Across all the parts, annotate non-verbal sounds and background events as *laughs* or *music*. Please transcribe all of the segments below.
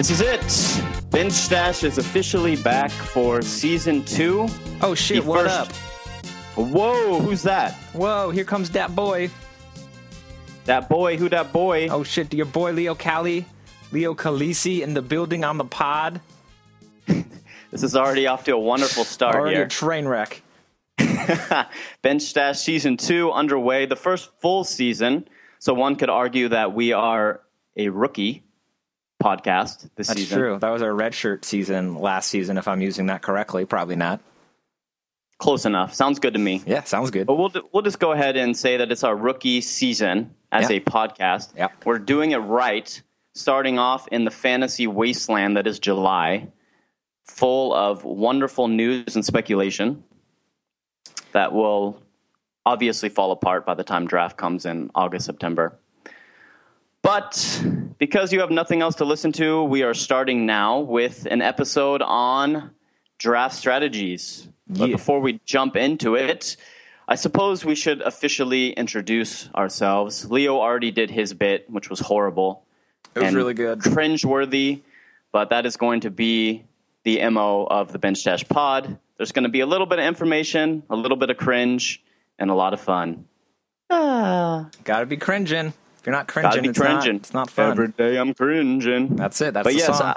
This is it. Bench Stash is officially back for season two. Oh shit! The what first- up? Whoa, who's that? Whoa! Here comes that boy. That boy, who that boy? Oh shit! Your boy Leo Cali, Leo Calisi in the building on the pod. *laughs* This is already off to a wonderful start Already here. a train wreck. *laughs* Bench Stash season two underway, the first full season. So one could argue that we are a rookie podcast this That's season. true. That was our red shirt season last season, if I'm using that correctly. Probably not. Close enough. Sounds good to me. Yeah, sounds good. But we'll we'll just go ahead and say that it's our rookie season as Yeah. a podcast. Yeah. We're doing it right, starting off in the fantasy wasteland that is July, full of wonderful news and speculation that will obviously fall apart by the time draft comes in August, September. But because you have nothing else to listen to, we are starting now with an episode on draft strategies. But Yeah. before we jump into it, I suppose we should officially introduce ourselves. Leo already did his bit, which was horrible. It was really good. Cringeworthy, but that is going to be the MO of the Bench Stash pod. There's going to be a little bit of information, a little bit of cringe, and a lot of fun. Ah. Gotta be cringing. If you're not cringing, it's, cringing. Not, it's not fun. Every day I'm cringing. That's it. That's but the yes, song.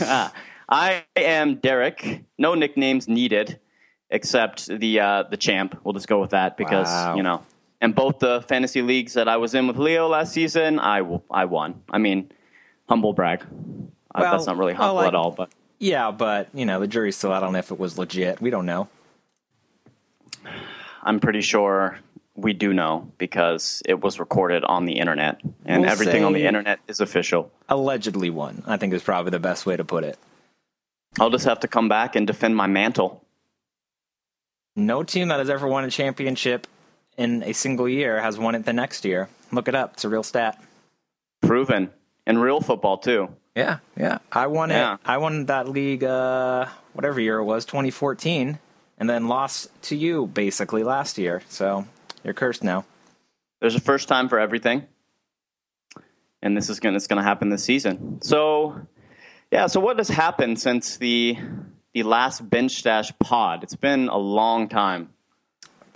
I, *laughs* I am Derek. No nicknames needed, except the uh, the champ. We'll just go with that because Wow. you know. And both the fantasy leagues that I was in with Leo last season, I w- I won. I mean, humble brag. Uh, that's not really humble like- at all, but yeah, but you know the jury's still out on if it was legit. We don't know. I'm pretty sure we do know because it was recorded on the internet, and We'll everything on the internet is official. Allegedly won. I think is probably the best way to put it. I'll just have to come back and defend my mantle. No team that has ever won a championship in a single year has won it the next year. Look it up. It's a real stat. Proven in real football too. Yeah, yeah. I won Yeah. it. I won that league, uh, whatever year it was, 2014, and then lost to you basically last year. So you're cursed now. there's a first time for everything. And this is gonna it's gonna happen this season. So yeah so what has happened since the the last bench stash pod? It's been a long time.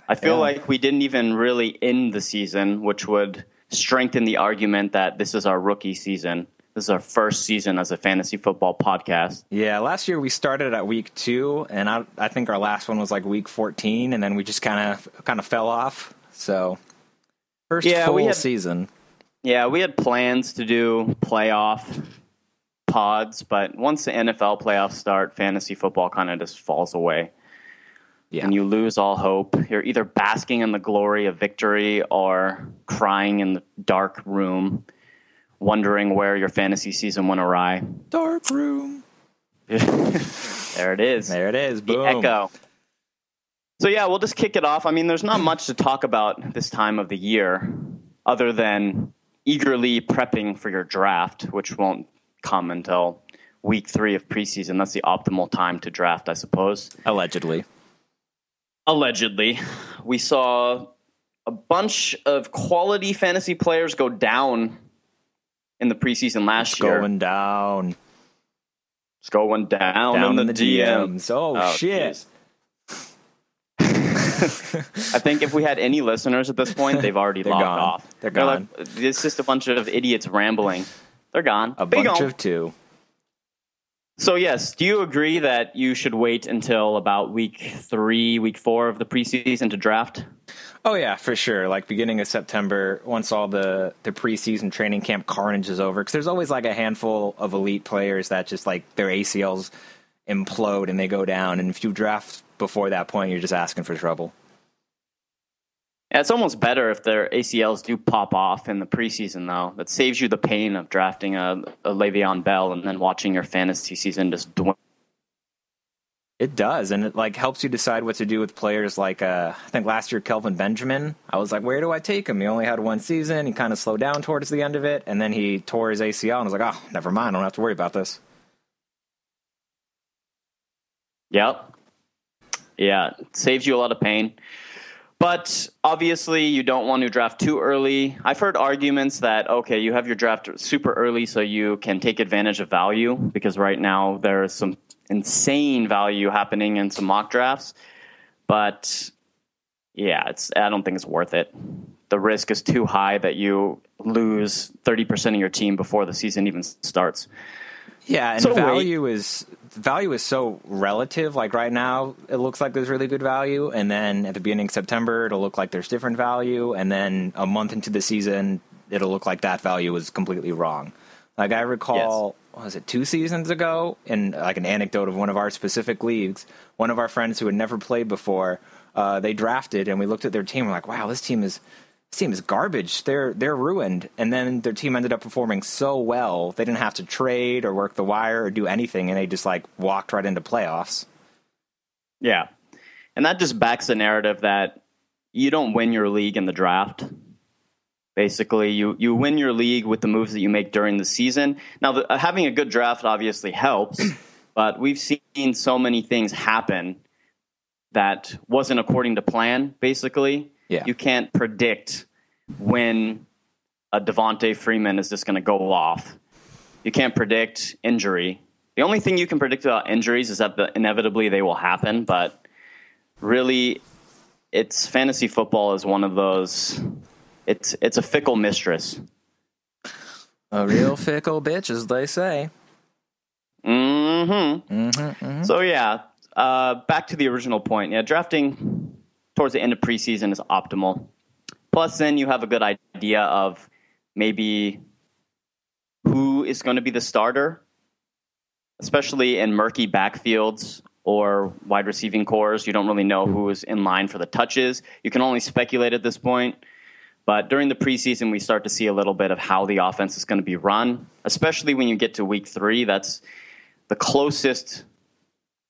I feel Yeah. like we didn't even really end the season which would strengthen the argument that this is our rookie season this is our first season as a fantasy football podcast Yeah, last year we started at week two, and I, I think our last one was like week 14, and then we just kind of kind of fell off. So first Yeah, full had- season. Yeah, we had plans to do playoff pods, but once the NFL playoffs start, fantasy football kind of just falls away. Yeah, And you lose all hope. You're either basking in the glory of victory or crying in the dark room, wondering where your fantasy season went awry. dark room. *laughs* There it is. There it is. the Boom. echo. So yeah, we'll just kick it off. I mean, there's not much to talk about this time of the year, other than eagerly prepping for your draft, which won't come until week three of preseason. That's the optimal time to draft, I suppose. Allegedly. Allegedly, we saw a bunch of quality fantasy players go down in the preseason last It's year. going down. it's going down, Down in the, DM. DMs. Oh, oh shit. *laughs* I think if we had any listeners at this point, they've already *laughs* They're logged gone. off. They're like, it's just a bunch of idiots rambling. They're gone. A bunch gone. of two. So yes, do you agree that you should wait until about week three, week four of the preseason to draft? Oh yeah, for sure. Like beginning of September, once all the the preseason training camp carnage is over, because there's always like a handful of elite players that just like their ACLs implode and they go down, and if you draft before that point, you're just asking for trouble. Yeah, it's almost better if their ACLs do pop off in the preseason, though. That saves you the pain of drafting a, a Le'Veon Bell and then watching your fantasy season just dwindle. It does, and it like helps you decide what to do with players like uh, I think last year Kelvin Benjamin. I was like, where do I take him? He only had one season. He kind of slowed down towards the end of it, and then he tore his ACL, and I was like, oh, never mind. I don't have to worry about this. Yep. Yeah, saves you a lot of pain. But obviously, you don't want to draft too early. I've heard arguments that, okay, you have your draft super early so you can take advantage of value because right now there is some insane value happening in some mock drafts. But yeah, it's I don't think it's worth it. The risk is too high that you lose 30% of your team before the season even starts. Yeah, and So value is value is so relative. Like right now, it looks like there's really good value, and then at the beginning of September, it'll look like there's different value, and then a month into the season, it'll look like that value was completely wrong. Like I recall, was it two seasons ago? In like an anecdote of one of our specific leagues, one of our friends who had never played before, uh, they drafted, and we looked at their team. We're like, wow, this team is this team is garbage. They're they're ruined. And then their team ended up performing so well, they didn't have to trade or work the wire or do anything, and they just like walked right into playoffs. Yeah. And that just backs the narrative that you don't win your league in the draft. Basically, you, you win your league with the moves that you make during the season. Now, the, uh, having a good draft obviously helps, *clears throat* but we've seen so many things happen that wasn't according to plan, basically. Yeah. You can't predict when a Devonta Freeman is just going to go off. You can't predict injury. The only thing you can predict about injuries is that the, inevitably they will happen, but really, it's fantasy football is one of those. It's it's a fickle mistress. A real fickle bitch, as they say. Mm hmm mmm-hmm So yeah, uh, back to the original point. Yeah, drafting towards the end of preseason is optimal. Plus, then you have a good idea of maybe who is going to be the starter, especially in murky backfields or wide receiving cores. You don't really know who is in line for the touches. You can only speculate at this point. But during the preseason, we start to see a little bit of how the offense is going to be run, especially when you get to week three. That's the closest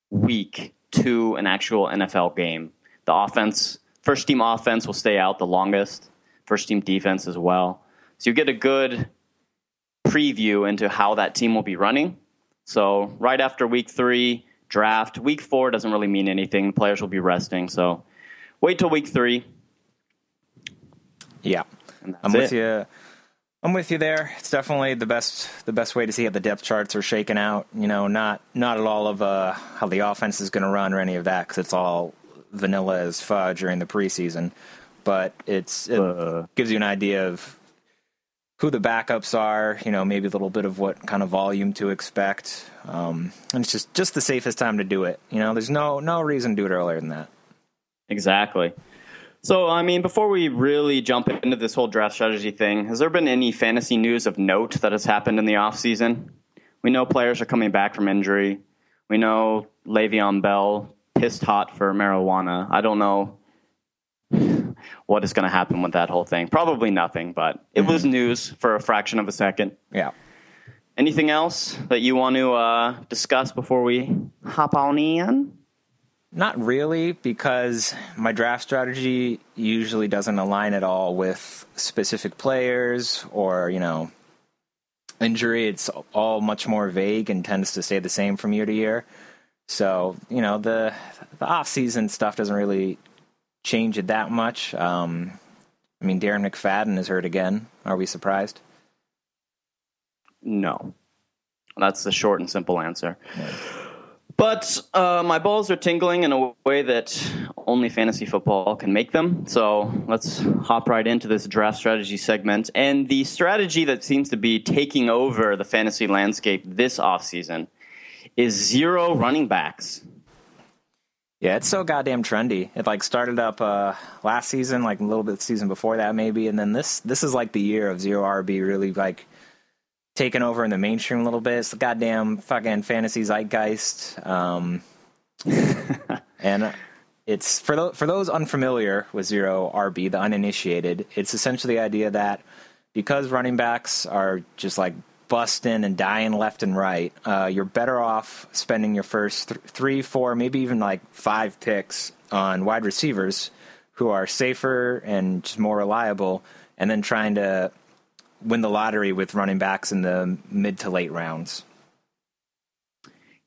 week to an actual NFL game. The offense, first team offense will stay out the longest, first team defense as well. So you get a good preview into how that team will be running. So right after week three, draft. Week four doesn't really mean anything. Players will be resting. So wait till week three. Yeah, I'm with it. you. I'm with you there. It's definitely the best the best way to see how the depth charts are shaken out. You know, not not at all of uh, how the offense is going to run or any of that because it's all vanilla as fudge during the preseason. But it's it Uh. gives you an idea of who the backups are. You know, maybe a little bit of what kind of volume to expect. Um, and it's just just the safest time to do it. You know, there's no no reason to do it earlier than that. Exactly. So, I mean, before we really jump into this whole draft strategy thing, has there been any fantasy news of note that has happened in the offseason? We know players are coming back from injury. We know Le'Veon Bell pissed hot for marijuana. I don't know *sighs* what is going to happen with that whole thing. Probably nothing, but it was news for a fraction of a second. Yeah. Anything else that you want to uh, discuss before we hop on in? Not really, because my draft strategy usually doesn't align at all with specific players or, you know, injury. It's all much more vague and tends to stay the same from year to year. So, you know, the the off season stuff doesn't really change it that much. Um, I mean, Darren McFadden is hurt again. Are we surprised? No. That's the short and simple answer. But uh, my balls are tingling in a way that only fantasy football can make them. So let's hop right into this draft strategy segment. And the strategy that seems to be taking over the fantasy landscape this offseason is zero running backs. Yeah, it's so goddamn trendy. It like started up uh, last season, like a little bit season before that, maybe, and then this this is like the year of zero RB really like taking over in the mainstream a little bit. It's the goddamn fucking fantasy zeitgeist, um, *laughs* and it's for those for those unfamiliar with zero RB, the uninitiated. It's essentially the idea that because running backs are just like busting and dying left and right, uh, you're better off spending your first th- three, four, maybe even like five picks on wide receivers who are safer and just more reliable, and then trying to win the lottery with running backs in the mid to late rounds.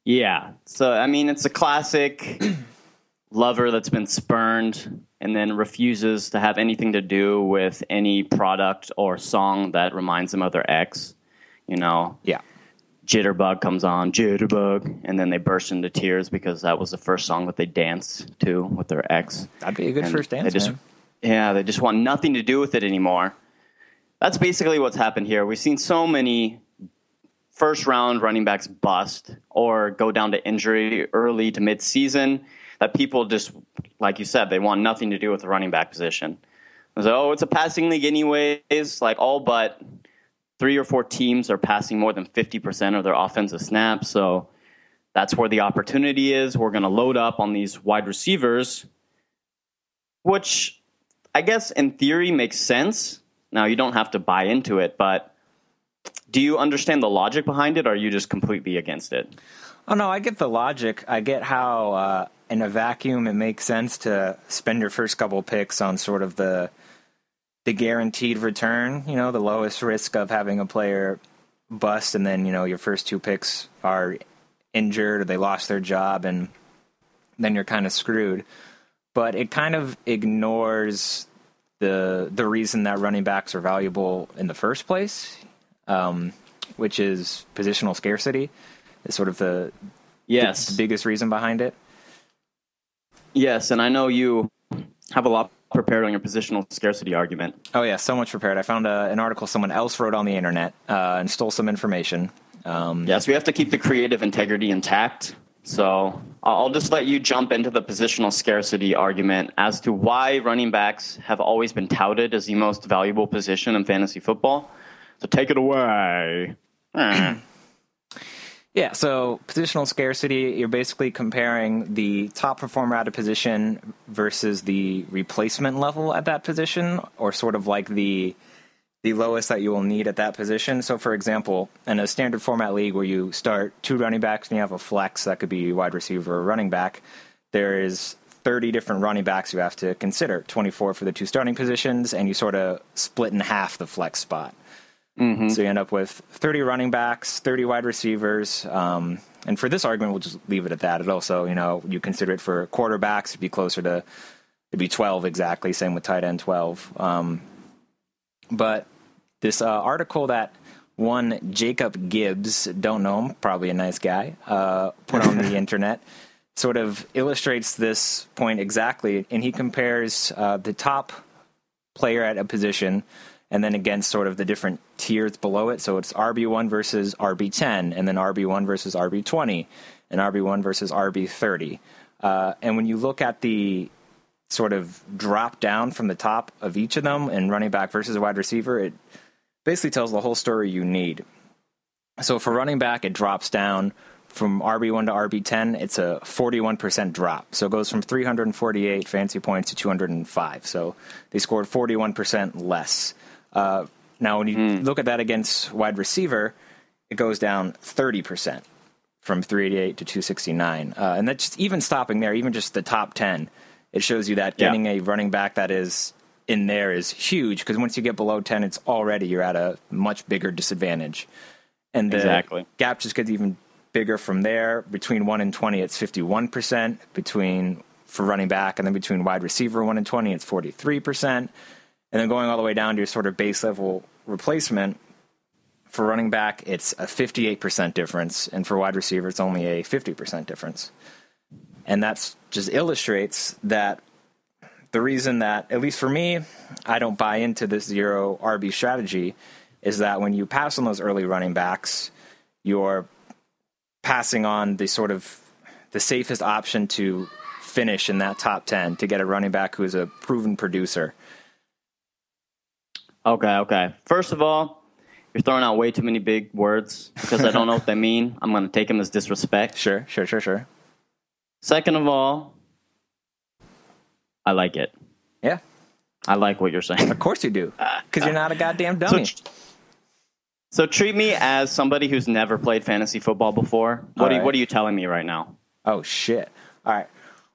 Yeah. So, I mean, it's a classic *clears throat* lover that's been spurned and then refuses to have anything to do with any product or song that reminds them of their ex. You know, Yeah. Jitterbug comes on, Jitterbug, and then they burst into tears because that was the first song that they danced to with their ex. That'd be a good And first they dance, just, man. Yeah, they just want nothing to do with it anymore. That's basically what's happened here. We've seen so many first round running backs bust or go down to injury early to mid season that people just, like you said, they want nothing to do with the running back position. So, oh, it's a passing league, anyways. Like all but three or four teams are passing more than 50% of their offensive snaps. So, that's where the opportunity is. We're going to load up on these wide receivers, which I guess in theory makes sense. Now, you don't have to buy into it, but do you understand the logic behind it or are you just completely against it? Oh no, I get the logic. I get how uh, in a vacuum it makes sense to spend your first couple picks on sort of the the guaranteed return. You know, the lowest risk of having a player bust, and then you know your first two picks are injured or they lost their job, and then you're kind of screwed. But it kind of ignores the the reason that running backs are valuable in the first place, um, which is positional scarcity. Is sort of the Yes. the biggest reason behind it. Yes, and I know you have a lot prepared on your positional scarcity argument. Oh yeah, so much prepared. I found uh, an article someone else wrote on the internet uh, and stole some information. Um, Yes, we have to keep the creative integrity intact. So I'll just let you jump into the positional scarcity argument as to why running backs have always been touted as the most valuable position in fantasy football. So take it away. *clears throat* Yeah, so positional scarcity, you're basically comparing the top performer at a position versus the replacement level at that position, or sort of like the the lowest that you will need at that position. So, for example, in a standard format league where you start two running backs and you have a flex that could be wide receiver or running back, there is 30 different running backs you have to consider 24 for the two starting positions, and you sort of split in half the flex spot. So you end up with 30 running backs, 30 wide receivers. Um, and for this argument, we'll just leave it at that. It also, you know, you consider it for quarterbacks, it'd be closer to, it'd be 12 exactly. Same with tight end 12. Um, but this uh, article that one Jacob Gibbs, don't know him, probably a nice guy, uh, put on the *laughs* internet, sort of illustrates this point exactly. And he compares uh, the top player at a position and then against sort of the different tiers below it. So it's RB1 versus RB10, and then RB1 versus RB20, and RB1 versus RB30. Uh, and when you look at the sort of drop down from the top of each of them and running back versus a wide receiver, it basically tells the whole story you need. So for running back, it drops down from RB1 to RB10. It's a 41% drop. So it goes from 348 fancy points to 205. So they scored 41% less. Uh, now, when you look at that against wide receiver, it goes down 30% from 388 to 269. Uh, and that's just even stopping there, even just the top 10, it shows you that Yeah. getting a running back that is in there is huge because once you get below 10, it's already you're at a much bigger disadvantage. And the Exactly. gap just gets even bigger from there. Between 1 and 20, it's 51%. Between for running back, and then between wide receiver 1 and 20, it's 43%. And then going all the way down to your sort of base level replacement, for running back, it's a 58% difference, and for wide receiver, it's only a 50% difference. And that's just illustrates that the reason that, at least for me, I don't buy into this zero RB strategy is that when you pass on those early running backs, you're passing on the sort of the safest option to finish in that top 10 to get a running back who is a proven producer. Okay, okay. First of all, you're throwing out way too many big words because I don't know what they mean. I'm going to take them as disrespect. *laughs* Sure, sure, sure, sure. Second of all, I like it. Yeah, I like what you're saying. of course you do. Because you're not a goddamn dummy. so treat me as somebody who's never played fantasy football before. What, All are, you, right. what are you telling me right now? oh, shit. All right.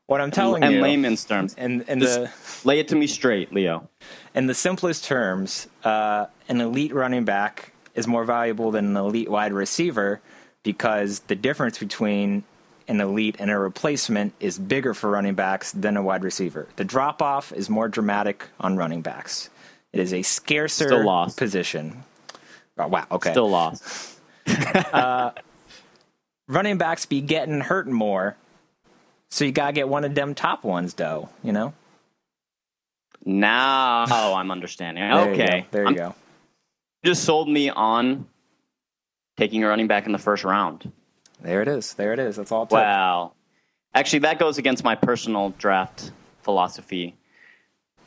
What I'm telling In you. In layman's terms. and, and the. lay it to me straight, Leo. in the simplest terms, uh, an elite running back is more valuable than an elite wide receiver because the difference between an elite and a replacement is bigger for running backs than a wide receiver. The drop off is more dramatic on running backs. It is a scarcer Still lost. position. Oh, wow. Okay. Still lost. *laughs* Uh, running backs be getting hurt more, so you gotta get one of them top ones, though. You know. Now oh, *laughs* I'm understanding. There you okay. go. There you I'm- go. just sold me on taking a running back in the first round. There it is. There it is. That's all. Wow. Actually, that goes against my personal draft philosophy.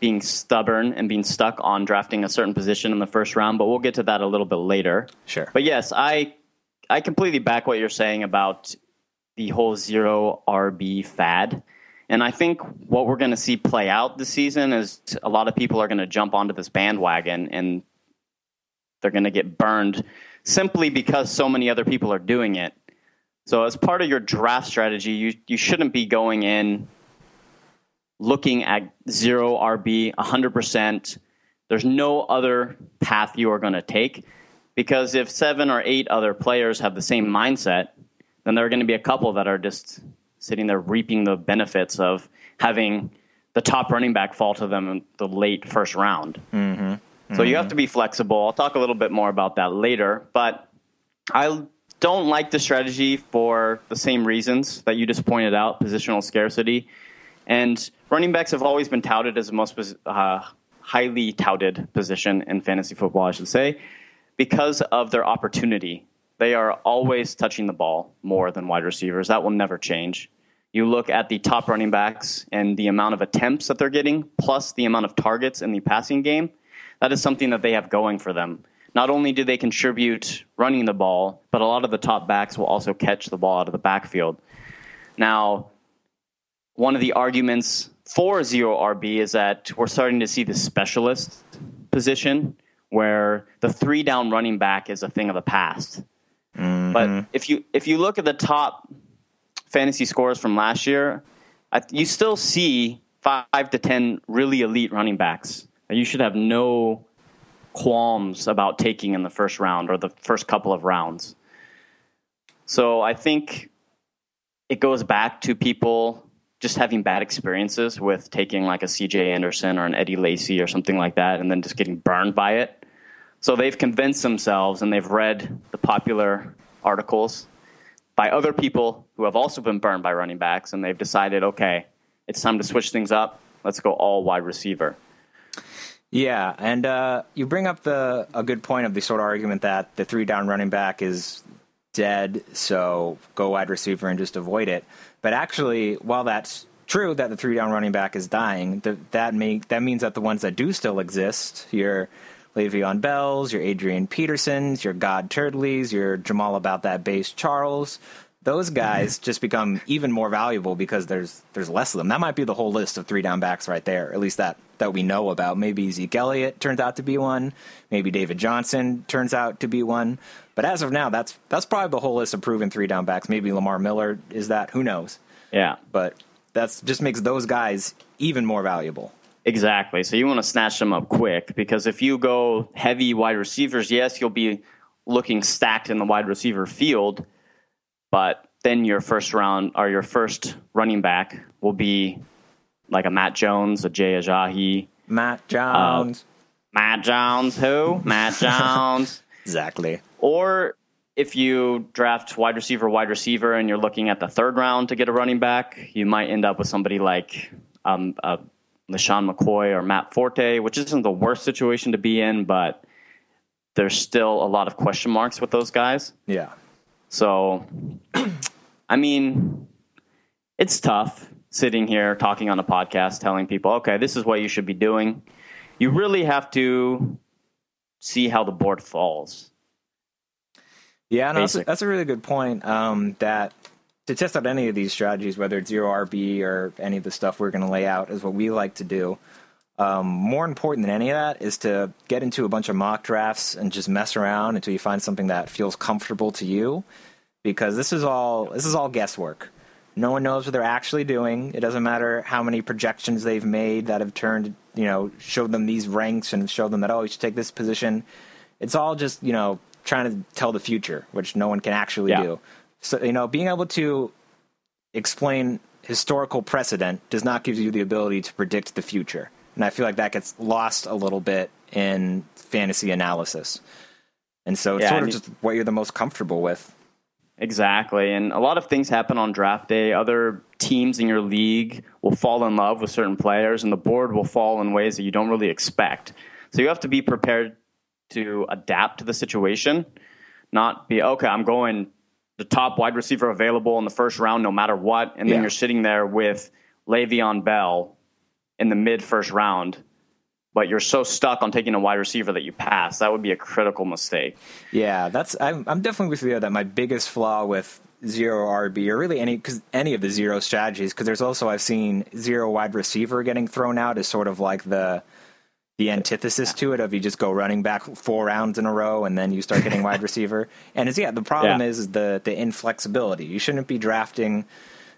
Being stubborn and being stuck on drafting a certain position in the first round, but we'll get to that a little bit later. Sure. But yes, I I completely back what you're saying about the whole zero RB fad. And I think what we're going to see play out this season is a lot of people are going to jump onto this bandwagon and they're going to get burned simply because so many other people are doing it. So as part of your draft strategy, you you shouldn't be going in looking at zero RB 100%. There's no other path you are going to take because if seven or eight other players have the same mindset, then there are going to be a couple that are just sitting there reaping the benefits of having the top running back fall to them in the late first round. Mm-hmm. So you mm-hmm. have to be flexible. I'll talk a little bit more about that later, but I don't like the strategy for the same reasons that you just pointed out positional scarcity. And running backs have always been touted as the most uh, highly touted position in fantasy football, I should say, because of their opportunity. They are always touching the ball more than wide receivers. That will never change. You look at the top running backs and the amount of attempts that they're getting, plus the amount of targets in the passing game. That is something that they have going for them. Not only do they contribute running the ball, but a lot of the top backs will also catch the ball out of the backfield. Now, one of the arguments for zero RB is that we're starting to see the specialist position where the three down running back is a thing of the past. But mm-hmm. if you if you look at the top fantasy scores from last year, I, you still see five to ten really elite running backs. You should have no qualms about taking in the first round or the first couple of rounds. So I think it goes back to people just having bad experiences with taking like a CJ Anderson or an Eddie Lacy or something like that and then just getting burned by it. So they've convinced themselves and they've read the popular articles by other people who have also been burned by running backs and they've decided, okay, it's time to switch things up. Let's go all wide receiver. Yeah, and uh, you bring up the a good point of the sort of argument that the three down running back is dead, so go wide receiver and just avoid it. But actually, while that's true that the three down running back is dying, the, that make that means that the ones that do still exist, your Le'Veon Bells, your Adrian Petersons, your God Turdleys, your Jamaal about that base Charles, those guys *laughs* just become even more valuable because there's there's less of them. That might be the whole list of three down backs right there, at least that that we know about. Maybe Zeke Elliott turns out to be one. Maybe David Johnson turns out to be one. But as of now, that's that's probably the whole list of proven three down backs. Maybe Lamar Miller is that. Who knows? Yeah. But that's just makes those guys even more valuable. Exactly. So you want to snatch them up quick because if you go heavy wide receivers, yes, you'll be looking stacked in the wide receiver field, but then your first round or your first running back will be like a Matt Jones, a Jay Ajayi. Matt Jones. Matt Jones, who? Matt *laughs* Jones. exactly. Or if you draft wide receiver, wide receiver, and you're looking at the third round to get a running back, you might end up with somebody like um, uh, LeSean McCoy or Matt Forte, which isn't the worst situation to be in, but there's still a lot of question marks with those guys. Yeah. So, *clears throat* I mean, it's tough sitting here talking on a podcast telling people, okay, this is what you should be doing. You really have to see how the board falls. Yeah, no, that's a, that's a really good point. Um, that to test out any of these strategies, whether it's zero RB or any of the stuff we're going to lay out, is what we like to do. Um, more important than any of that is to get into a bunch of mock drafts and just mess around until you find something that feels comfortable to you. Because this is all this is all guesswork. No one knows what they're actually doing. It doesn't matter how many projections they've made that have turned, you know, showed them these ranks and showed them that oh, you should take this position. It's all just you know trying to tell the future, which no one can actually Yeah. do. So you know, being able to explain historical precedent does not give you the ability to predict the future. And I feel like that gets lost a little bit in fantasy analysis. And so it's Yeah, sort of just what you're the most comfortable with. Exactly. And a lot of things happen on draft day. Other teams in your league will fall in love with certain players, and the board will fall in ways that you don't really expect. So you have to be prepared to adapt to the situation, not be, okay, I'm going the top wide receiver available in the first round no matter what. And then Yeah. you're sitting there with Le'Veon Bell in the mid first round. But you're so stuck on taking a wide receiver that you pass. That would be a critical mistake. Yeah, that's I'm, I'm definitely with you that my biggest flaw with zero RB or really any cause any of the zero strategies because there's also I've seen zero wide receiver getting thrown out as sort of like the the antithesis to it of you just go running back four rounds in a row and then you start getting wide *laughs* receiver and it's yeah the problem Yeah. is the the inflexibility you shouldn't be drafting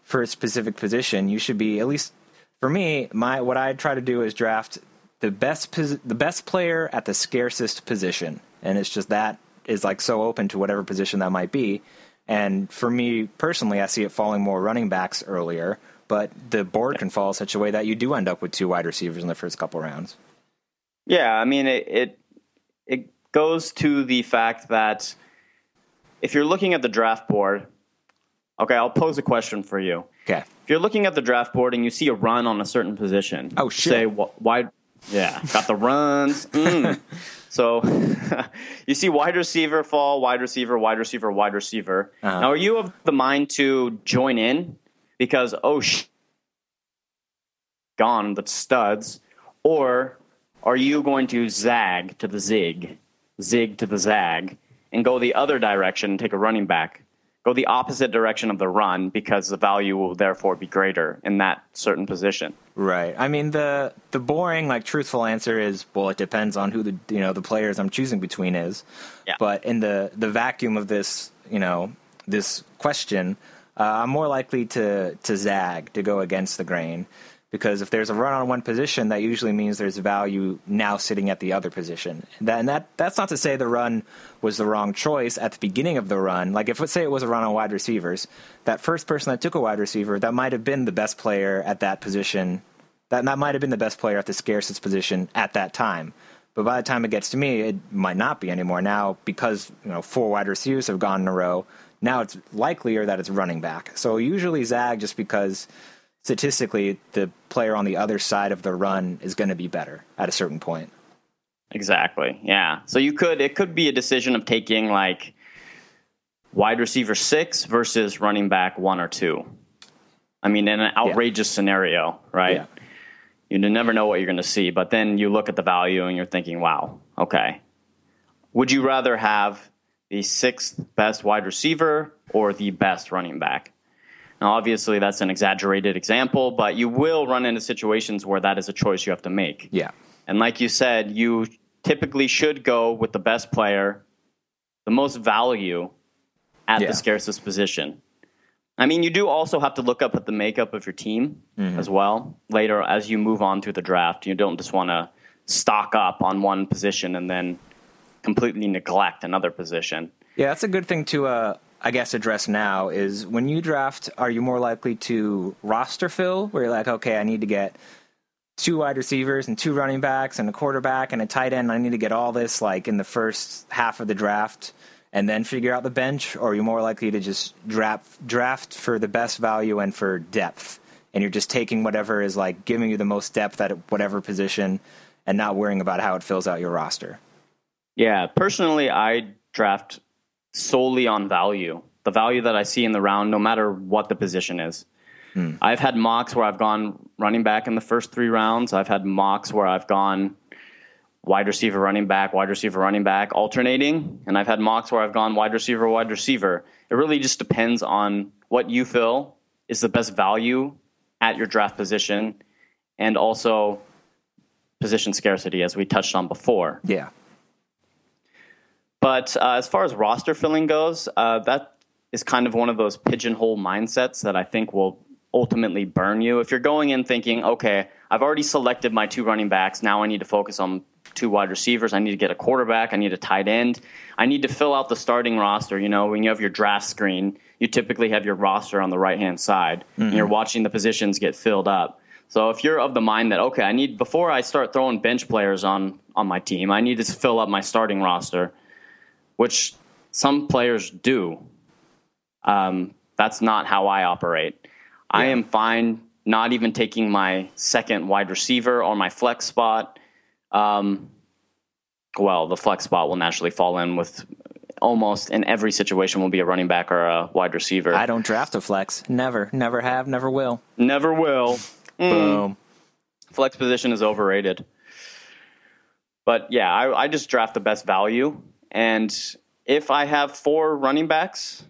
for a specific position you should be at least for me my what I try to do is draft the best the best player at the scarcest position and it's just that is like so open to whatever position that might be and for me personally I see it falling more running backs earlier but the board can fall such a way that you do end up with two wide receivers in the first couple rounds Yeah, I mean it, it it goes to the fact that if you're looking at the draft board, okay, I'll pose a question for you. okay If you're looking at the draft board and you see a run on a certain position, Oh, shit. say wide, yeah, got the runs. *laughs* Mm. so *laughs* you see wide receiver fall, wide receiver, wide receiver, wide receiver. Uh-huh. Now, are you of the mind to join in because oh sh- gone the studs, or are you going to zag to the zig, zig to the zag, and go the other direction and take a running back? Go the opposite direction of the run because the value will therefore be greater in that certain position. Right. I mean the the boring like truthful answer is well it depends on who the you know the players I'm choosing between is. Yeah. But in the the vacuum of this, you know, this question, uh, I'm more likely to to zag to go against the grain because if there's a run on one position that usually means there's value now sitting at the other position. That, and that that's not to say the run was the wrong choice at the beginning of the run. Like if let's say it was a run on wide receivers, that first person that took a wide receiver, that might have been the best player at that position. That that might have been the best player at the scarcest position at that time. But by the time it gets to me, it might not be anymore. Now because you know four wide receivers have gone in a row, now it's likelier that it's running back. So usually zag just because statistically the player on the other side of the run is going to be better at a certain point. Exactly. Yeah. So you could it could be a decision of taking like wide receiver six versus running back one or two. I mean, in an outrageous scenario, right? Yeah. You never know what you're going to see, but then you look at the value and you're thinking, wow, okay. Would you rather have the sixth best wide receiver or the best running back? Now, obviously, that's an exaggerated example, but you will run into situations where that is a choice you have to make. Yeah. And like you said, you typically should go with the best player, the most value at Yeah. the scarcest position. I mean, you do also have to look up at the makeup of your team Mm-hmm. as well later as you move on through the draft. You don't just want to stock up on one position and then completely neglect another position. Yeah, that's a good thing to, uh, I guess, address now is when you draft, are you more likely to roster fill, where you're like, okay, I need to get two wide receivers and two running backs and a quarterback and a tight end. I need to get all this like in the first half of the draft and then figure out the bench, or are you more likely to just draft draft for the best value and for depth, and you're just taking whatever is like giving you the most depth at whatever position, and not worrying about how it fills out your roster. Yeah, personally, I draft solely on value. The value that I see in the round, no matter what the position is. Hmm. I've had mocks where I've gone running back in the first three rounds. I've had mocks where I've gone wide receiver, running back, wide receiver, running back, alternating. And I've had mocks where I've gone wide receiver, wide receiver. It really just depends on what you feel is the best value at your draft position and also position scarcity, as we touched on before. Yeah. But uh, as far as roster filling goes, uh, that is kind of one of those pigeonhole mindsets that I think will ultimately burn you. If you're going in thinking, okay, I've already selected my two running backs, now I need to focus on two wide receivers, I need to get a quarterback, I need a tight end, I need to fill out the starting roster. You know, when you have your draft screen, you typically have your roster on the right hand side mm-hmm. and you're watching the positions get filled up. So if you're of the mind that okay, I need before I start throwing bench players on on my team, I need to fill up my starting roster, which some players do. Um, that's not how I operate. Yeah. I am fine not even taking my second wide receiver or my flex spot. Um, well, the flex spot will naturally fall in with almost in every situation will be a running back or a wide receiver. I don't draft a flex. Never, never have, never will. Never will. Mm. Boom. Flex position is overrated. But yeah, I, I just draft the best value. And if I have four running backs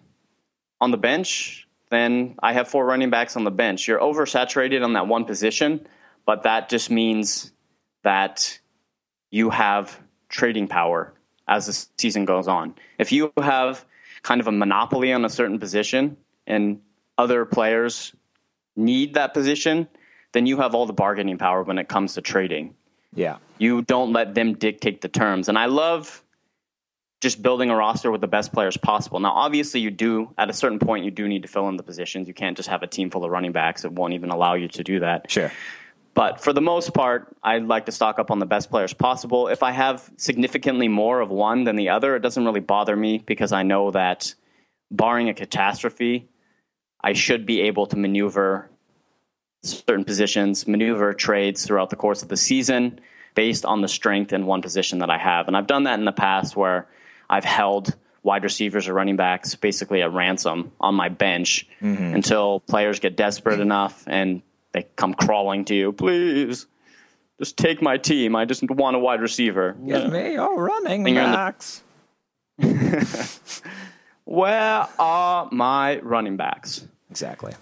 on the bench, then I have four running backs on the bench. You're oversaturated on that one position, but that just means that you have trading power as the season goes on. If you have kind of a monopoly on a certain position and other players need that position, then you have all the bargaining power when it comes to trading. Yeah. You don't let them dictate the terms. And I love just building a roster with the best players possible. Now, obviously, you do, at a certain point, you do need to fill in the positions. You can't just have a team full of running backs. It won't even allow you to do that. Sure. But for the most part, I'd like to stock up on the best players possible. If I have significantly more of one than the other, it doesn't really bother me because I know that, barring a catastrophe, I should be able to maneuver certain positions, maneuver trades throughout the course of the season based on the strength in one position that I have. And I've done that in the past where I've held wide receivers or running backs basically at ransom on my bench mm-hmm. until players get desperate enough and they come crawling to you, please. Just take my team. I just want a wide receiver. Give me all running backs. The... *laughs* Where are my running backs? Exactly.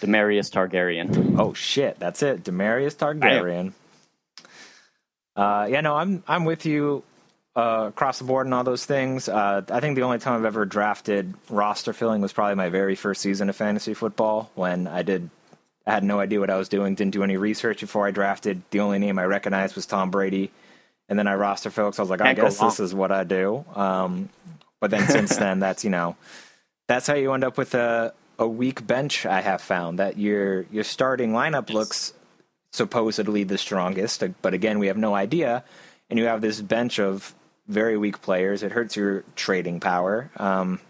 Demarius Targaryen. Oh shit, that's it. Demarius Targaryen. Uh, yeah, no, I'm I'm with you uh, across the board and all those things. Uh, I think the only time I've ever drafted roster filling was probably my very first season of fantasy football when I did I had no idea what I was doing, didn't do any research before I drafted. The only name I recognized was Tom Brady. And then I roster folks. I was like, I guess this is what I do. Um, but then since then, *laughs* that's, you know, that's how you end up with a, a weak bench, I have found. That your, your starting lineup looks supposedly the strongest. But again, we have no idea. And you have this bench of very weak players. It hurts your trading power. Um,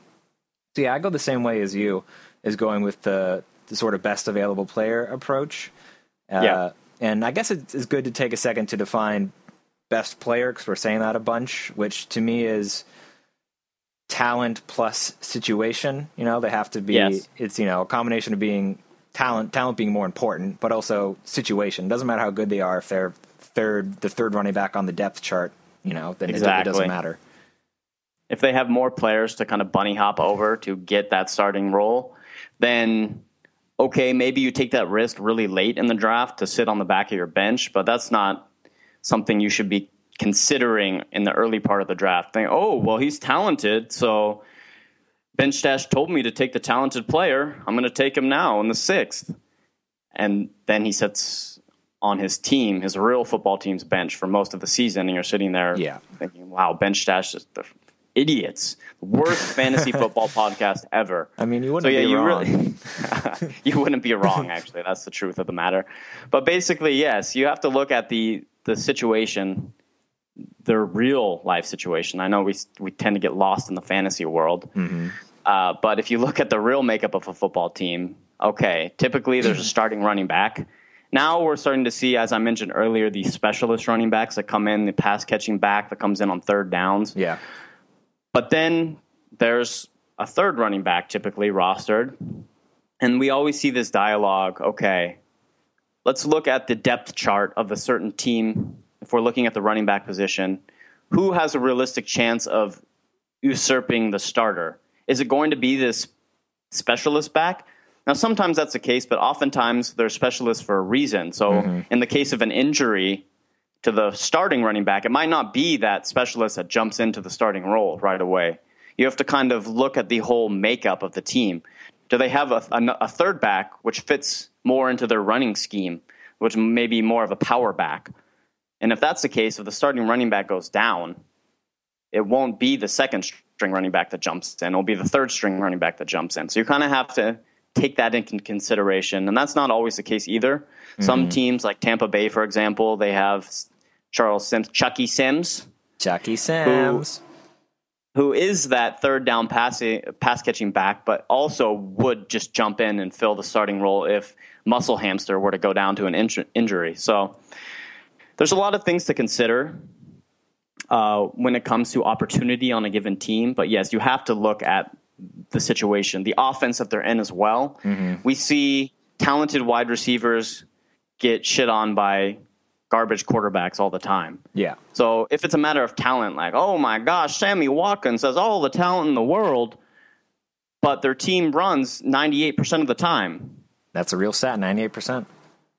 so yeah, I go the same way as you, is going with the the sort of best available player approach. Uh, yeah. And I guess it's good to take a second to define best player because we're saying that a bunch, which to me is talent plus situation. You know, they have to be. Yes. It's you know a combination of being talent, talent being more important, but also situation. Doesn't matter how good they are if they're third, the third running back on the depth chart. You know, then exactly. it, it doesn't matter. If they have more players to kind of bunny hop over to get that starting role, then okay, maybe you take that risk really late in the draft to sit on the back of your bench, but that's not something you should be considering in the early part of the draft. Think, oh, well, he's talented, so bench stash told me to take the talented player. I'm going to take him now in the sixth. And then he sits on his team, his real football team's bench for most of the season, and you're sitting there yeah. thinking, wow, bench stash is the idiots. Worst fantasy football *laughs* podcast ever. I mean, you wouldn't so, yeah, be you wrong. Really, *laughs* you wouldn't be wrong, *laughs* actually. That's the truth of the matter. But basically, yes, you have to look at the the situation, the real life situation. I know we we tend to get lost in the fantasy world, mm-hmm. uh, but if you look at the real makeup of a football team, okay, typically there's a *clears throat* starting running back. Now we're starting to see, as I mentioned earlier, the specialist running backs that come in, the pass catching back that comes in on third downs. Yeah. But then there's a third running back typically rostered. And we always see this dialogue okay, let's look at the depth chart of a certain team. If we're looking at the running back position, who has a realistic chance of usurping the starter? Is it going to be this specialist back? Now, sometimes that's the case, but oftentimes they're specialists for a reason. So, mm-hmm. in the case of an injury, to the starting running back, it might not be that specialist that jumps into the starting role right away. You have to kind of look at the whole makeup of the team. Do they have a, a, a third back which fits more into their running scheme, which may be more of a power back? And if that's the case, if the starting running back goes down, it won't be the second string running back that jumps in. It'll be the third string running back that jumps in. So you kind of have to take that into consideration. And that's not always the case either. Mm-hmm. Some teams, like Tampa Bay, for example, they have Charles Sims, Chucky Sims. Chucky Sims. Who, who is that third down pass, pass catching back, but also would just jump in and fill the starting role if Muscle Hamster were to go down to an in- injury. So there's a lot of things to consider uh, when it comes to opportunity on a given team. But yes, you have to look at the situation, the offense that they're in as well. Mm-hmm. We see talented wide receivers get shit on by garbage quarterbacks all the time. Yeah. So if it's a matter of talent, like, oh my gosh, Sammy Watkins has all the talent in the world, but their team runs 98% of the time. That's a real stat, 98%.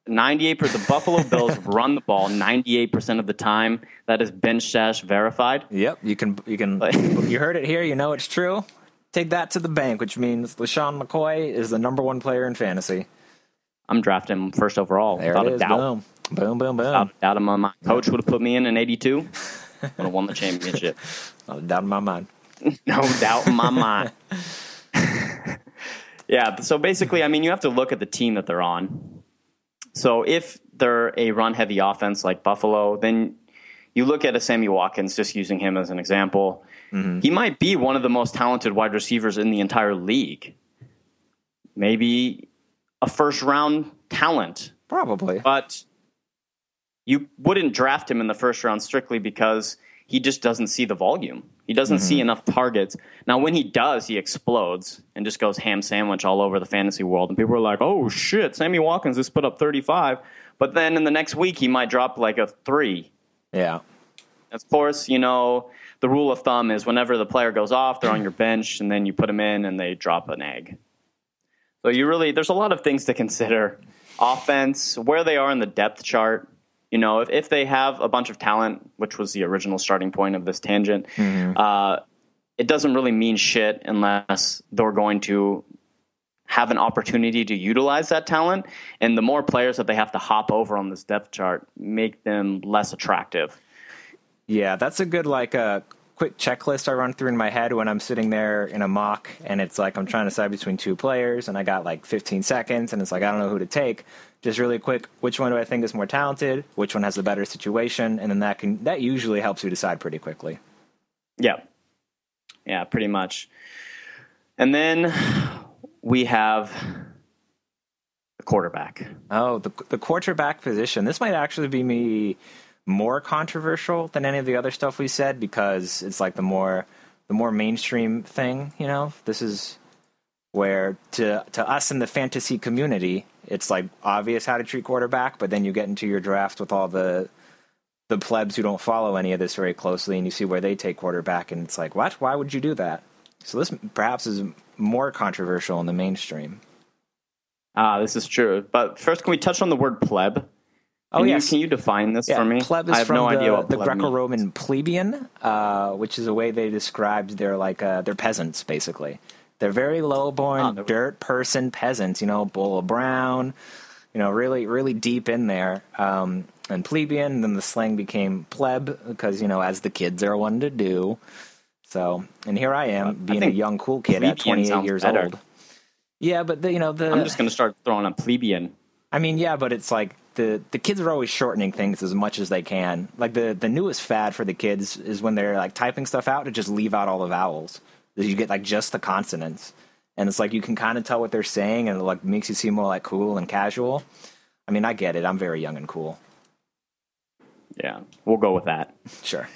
Ninety-eight percent. the Buffalo *laughs* Bills run the ball 98% of the time. That is bench stash verified. Yep, you can you can you heard it here, you know it's true. Take that to the bank, which means LeSean McCoy is the number 1 player in fantasy. I'm drafting him first overall there without a doubt. Boom. Boom, boom, boom. Without doubt in my mind. Coach would have put me in in 82. *laughs* would have won the championship. *laughs* *laughs* No doubt in my mind. no doubt in my mind. yeah, so basically, I mean, you have to look at the team that they're on so if they're a run heavy offense like Buffalo, then you look at a Sammy Watkins, just using him as an example. Mm-hmm. He might be one of the most talented wide receivers in the entire league. Maybe a first round talent. Probably. But you wouldn't draft him in the first round strictly because he just doesn't see the volume. He doesn't mm-hmm. see enough targets. Now, when he does, he explodes and just goes ham sandwich all over the fantasy world. And people are like, oh shit, Sammy Watkins just put up 35. But then in the next week, he might drop like a three. Yeah. Of course, you know, the rule of thumb is whenever the player goes off, they're on your bench, and then you put them in and they drop an egg. So you really, there's a lot of things to consider. Offense, where they are in the depth chart, you know, if, if they have a bunch of talent, which was the original starting point of this tangent, mm-hmm. uh, it doesn't really mean shit unless they're going to have an opportunity to utilize that talent. And the more players that they have to hop over on this depth chart make them less attractive. Yeah, that's a good like a uh, quick checklist I run through in my head when I'm sitting there in a mock and it's like I'm trying to decide between two players and I got like 15 seconds and it's like I don't know who to take just really quick, which one do I think is more talented? Which one has the better situation? And then that can that usually helps you decide pretty quickly. Yeah, yeah, pretty much. And then we have the quarterback. Oh, the the quarterback position. This might actually be me more controversial than any of the other stuff we said because it's like the more the more mainstream thing. You know, this is where to to us in the fantasy community, it's like obvious how to treat quarterback, but then you get into your draft with all the the plebs who don't follow any of this very closely, and you see where they take quarterback, and it's like, what? Why would you do that? So this perhaps is more controversial in the mainstream. Ah, this is true. But first, can we touch on the word pleb? Can oh yes. You, can you define this yeah, for me? Pleb is I have from no the, idea what the Greco-Roman plebeian, uh, which is a way they described their like uh, their peasants, basically. They're very low-born, oh, dirt person peasants. You know, Bull of Brown. You know, really, really deep in there. Um, and plebeian. And then the slang became pleb because you know, as the kids are one to do. So, and here I am being I a young cool kid at 28 years better. old. Yeah, but the, you know the. I'm just going to start throwing a plebeian. I mean, yeah, but it's like the the kids are always shortening things as much as they can. Like the the newest fad for the kids is when they're like typing stuff out to just leave out all the vowels you get like just the consonants, and it's like you can kind of tell what they're saying, and it like makes you seem more like cool and casual. I mean, I get it. I'm very young and cool. Yeah, we'll go with that. Sure.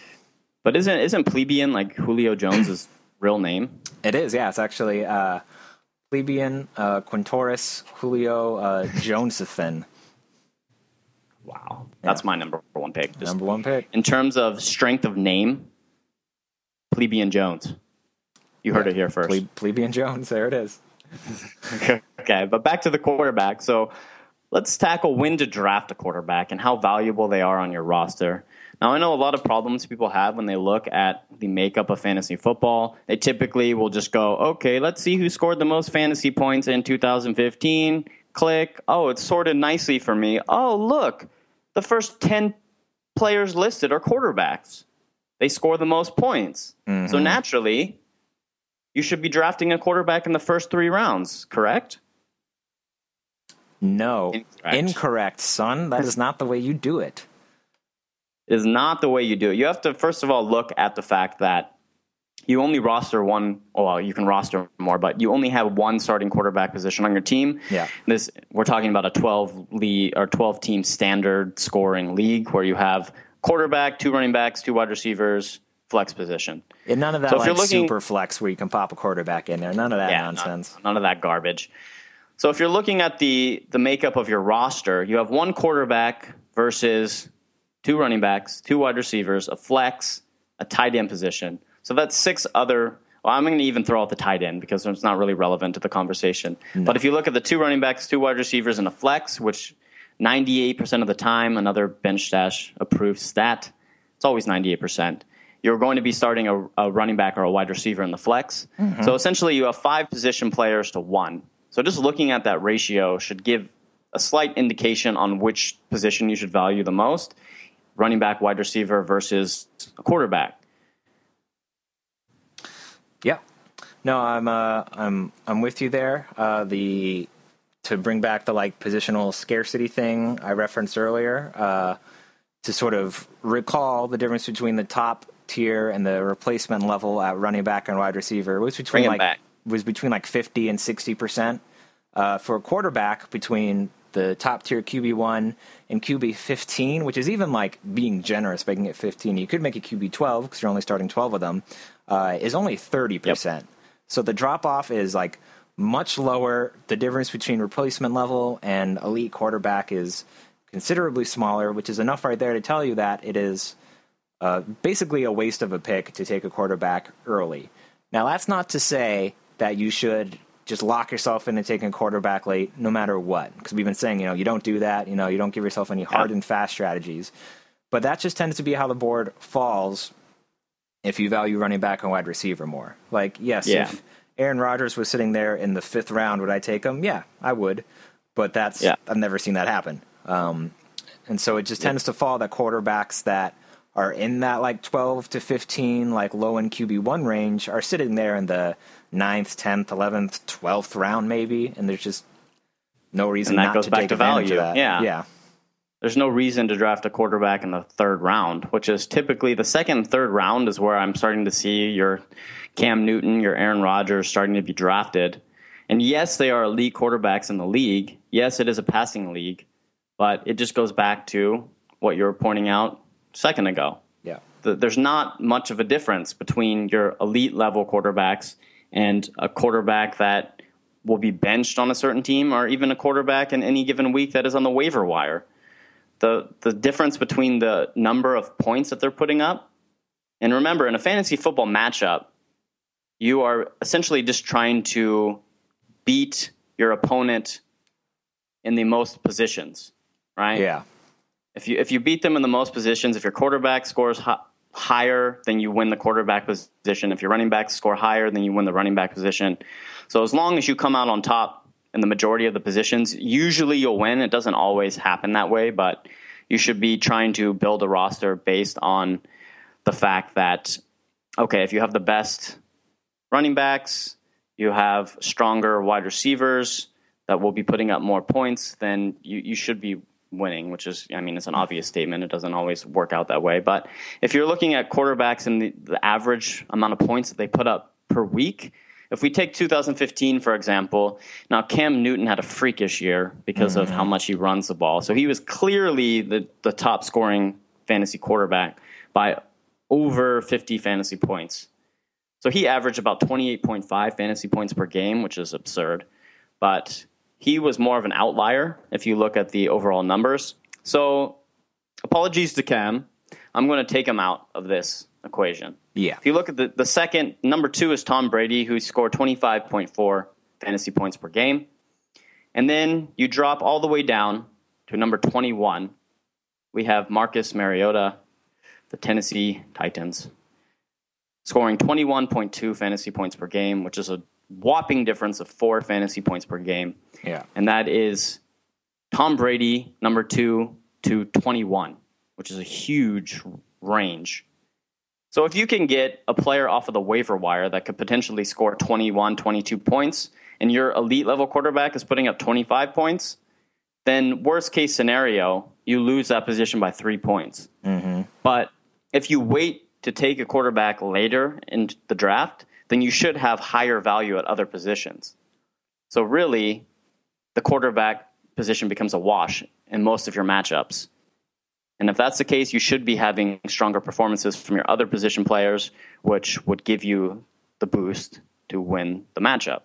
But isn't isn't plebeian like Julio Jones's *clears throat* real name? It is. Yeah, it's actually uh, plebeian uh, Quintorris Julio uh. Wow, that's my number one pick. Just number one pick in terms of strength of name. Plebeian Jones. You heard yeah. it here first. Ple- Plebeian Jones. There it is. *laughs* okay, but back to the quarterback. So let's tackle when to draft a quarterback and how valuable they are on your roster. Now, I know a lot of problems people have when they look at the makeup of fantasy football. They typically will just go, okay, let's see who scored the most fantasy points in 2015. Click. Oh, it's sorted nicely for me. Oh, look, the first 10 players listed are quarterbacks. they score the most points. Mm-hmm. So naturally, you should be drafting a quarterback in the first three rounds, correct? No, Incorrect. incorrect, son. That is not the way you do it. it. Is not the way you do it. You have to first of all look at the fact that you only roster one. Well, you can roster more, but you only have one starting quarterback position on your team. Yeah. This we're talking about a twelve league or twelve team standard scoring league where you have quarterback, two running backs, two wide receivers, flex position. And none of that So if like you're looking- super flex where you can pop a quarterback in there. None of that none- nonsense. None, of that garbage. So if you're looking at the the makeup of your roster, you have one quarterback versus two running backs, two wide receivers, a flex, a tight end position. So that's six other. Well, I'm going to even throw out the tight end because it's not really relevant to the conversation. But if you look at the two running backs, two wide receivers, and a flex, which 98% of the time, another bench stash approved stat, it's always 98%. You're going to be starting a, a running back or a wide receiver in the flex. Mm-hmm. So essentially, you have five position players to one. So just looking at that ratio should give a slight indication on which position you should value the most running back, wide receiver versus a quarterback. Yeah. No, I'm uh, I'm I'm with you there. Uh, the to bring back the like positional scarcity thing I referenced earlier, uh, to sort of recall the difference between the top tier and the replacement level at running back and wide receiver was between like back. was between like 50 and 60 percent. Uh, for a quarterback, between the top tier QB one and QB fifteen, which is even like being generous, making it fifteen. You could make a QB twelve because you're only starting twelve of them. Uh, is only thirty percent. So the drop off is like much lower. The difference between replacement level and elite quarterback is considerably smaller, which is enough right there to tell you that it is uh, basically a waste of a pick to take a quarterback early. Now, that's not to say that you should just lock yourself into taking a quarterback late, no matter what. Because we've been saying, you know, you don't do that. You know, you don't give yourself any hard and fast strategies. But that just tends to be how the board falls if you value running back and wide receiver more. Like, yes, Yeah. if Aaron Rodgers was sitting there in the fifth round, would I take him? Yeah, I would. But that's Yeah. I've never seen that happen. Um, and so it just tends to fall that quarterbacks that are in that like 12 to 15, like low end QB1 range are sitting there in the 9th, 10th, 11th, 12th round, maybe. And there's just no reason And that not goes to back take to value. Yeah. Yeah. There's no reason to draft a quarterback in the third round, which is typically the second and third round is where I'm starting to see your Cam Newton, your Aaron Rodgers starting to be drafted. And yes, they are elite quarterbacks in the league. Yes, it is a passing league, but it just goes back to what you were pointing out a second ago. Yeah. The, there's not much of a difference between your elite level quarterbacks and a quarterback that will be benched on a certain team or even a quarterback in any given week that is on the waiver wire. The the difference between the number of points that they're putting up and remember in a fantasy football matchup you are essentially just trying to beat your opponent in the most positions, right? Yeah. If you if you beat them in the most positions, if your quarterback scores hi- higher, then you win the quarterback position. If your running backs score higher, then you win the running back position. So as long as you come out on top in the majority of the positions, usually you'll win. It doesn't always happen that way, but you should be trying to build a roster based on the fact that okay, if you have the best running backs, you have stronger wide receivers that will be putting up more points, then you, you should be winning, which is, I mean, it's an hmm. obvious statement. It doesn't always work out that way. But if you're looking at quarterbacks and the, the average amount of points that they put up per week, if we take 2015, for example, now Cam Newton had a freakish year because of how hmm. much he runs the ball. So he was clearly the, the top scoring fantasy quarterback by over 50 fantasy points. So he averaged about 28.5 fantasy points per game, which is absurd. But he was more of an outlier if you look at the overall numbers. So apologies to Cam. I'm going to take him out of this equation. Yeah. If you look at the, the second, number two is Tom Brady, who scored 25.4 fantasy points per game. And then you drop all the way down to number 21. We have Marcus Mariota, the Tennessee Titans, scoring 21.2 fantasy points per game, which is a whopping difference of four fantasy points per game. Yeah. And that is Tom Brady, number two, to 21, which is a huge range. So if you can get a player off of the waiver wire that could potentially score 21, 22 points, and your elite level quarterback is putting up 25 points, then worst case scenario, you lose that position by three points. Mm-hmm. But if you wait to take a quarterback later in the draft, then you should have higher value at other positions. So really, the quarterback position becomes a wash in most of your matchups. And if that's the case, you should be having stronger performances from your other position players, which would give you the boost to win the matchup.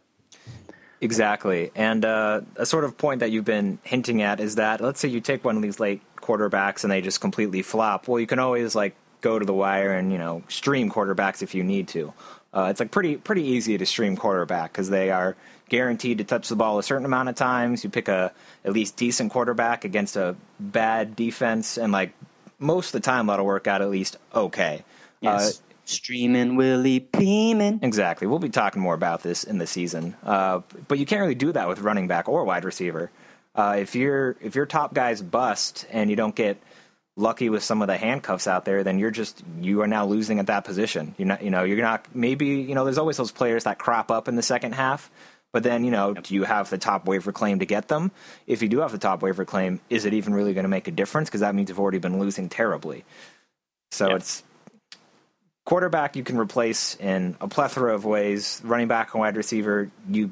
Exactly. And uh, a sort of point that you've been hinting at is that let's say you take one of these late quarterbacks and they just completely flop. Well, you can always like go to the wire and you know stream quarterbacks if you need to. Uh, it's like pretty pretty easy to stream quarterback because they are guaranteed to touch the ball a certain amount of times. You pick a at least decent quarterback against a bad defense, and like most of the time that'll work out at least okay. Yes. Uh, Streaming Willie Beamen. Exactly. We'll be talking more about this in the season, uh, but you can't really do that with running back or wide receiver. Uh, if your if your top guys bust and you don't get lucky with some of the handcuffs out there, then you're just you are now losing at that position. You're not, you know, you're not. Maybe you know, there's always those players that crop up in the second half. But then, you know, do you have the top waiver claim to get them? If you do have the top waiver claim, is it even really going to make a difference? Because that means you've already been losing terribly. So it's quarterback you can replace in a plethora of ways. Running back and wide receiver, you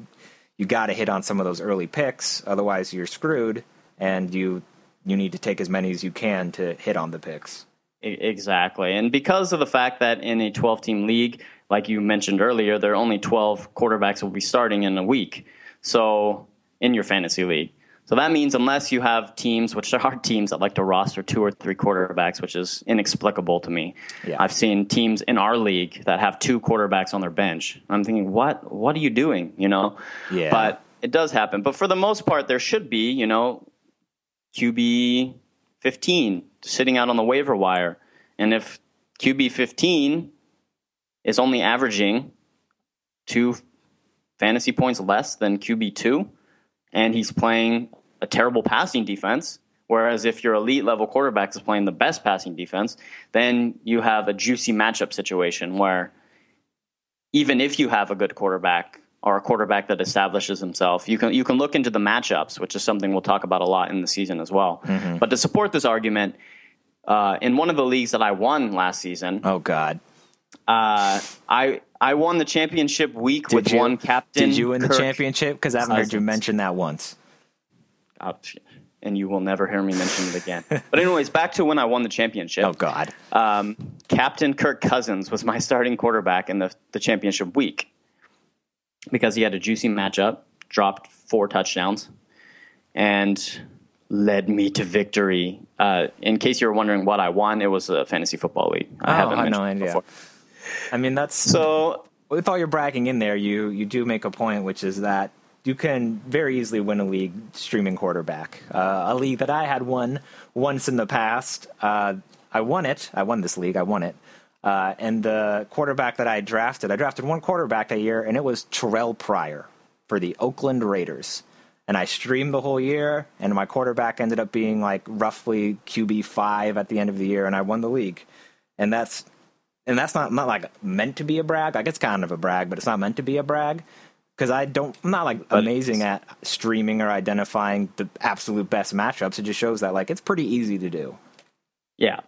you got to hit on some of those early picks, otherwise you're screwed, and you you need to take as many as you can to hit on the picks. Exactly. And because of the fact that in a 12 team league, like you mentioned earlier, there are only 12 quarterbacks will be starting in a week. So in your fantasy league. So that means unless you have teams, which there are *laughs* teams that like to roster two or three quarterbacks, which is inexplicable to me. Yeah. I've seen teams in our league that have two quarterbacks on their bench. I'm thinking, what? What are you doing? You know? Yeah. But it does happen. But for the most part, there should be, you know, QB 15 sitting out on the waiver wire. And if QB 15 is only averaging two fantasy points less than QB 2, and he's playing a terrible passing defense, whereas if your elite level quarterback is playing the best passing defense, then you have a juicy matchup situation where even if you have a good quarterback, or a quarterback that establishes himself. You can you can look into the matchups, which is something we'll talk about a lot in the season as well. Mm-hmm. But to support this argument, uh, in one of the leagues that I won last season, oh god, uh, I I won the championship week Did with you? one captain. Did you win the championship? Because I haven't heard you mention that once. Uh, and you will never hear me mention it again. but anyways, back to when I won the championship. Oh God, um, Captain Kirk Cousins was my starting quarterback in the the championship week because he had a juicy matchup, dropped four touchdowns, and led me to victory. Uh, in case you were wondering what I won, it was a fantasy football league. I oh, haven't I know, idea. Before. I mean, that's so. With all your bragging in there, you you do make a point, which is that you can very easily win a league streaming quarterback. Uh, a league that I had won once in the past. Uh, I won it. I won this league. I won it. Uh, and the quarterback that I drafted, I drafted one quarterback that year, and it was Terrell Pryor for the Oakland Raiders. And I streamed the whole year, and my quarterback ended up being like roughly QB five at the end of the year, and I won the league. And that's and that's not not like meant to be a brag. Like it's kind of a brag, but it's not meant to be a brag because I don't. I'm not like amazing at streaming or identifying the absolute best matchups. It just shows that like it's pretty easy to do. Yeah,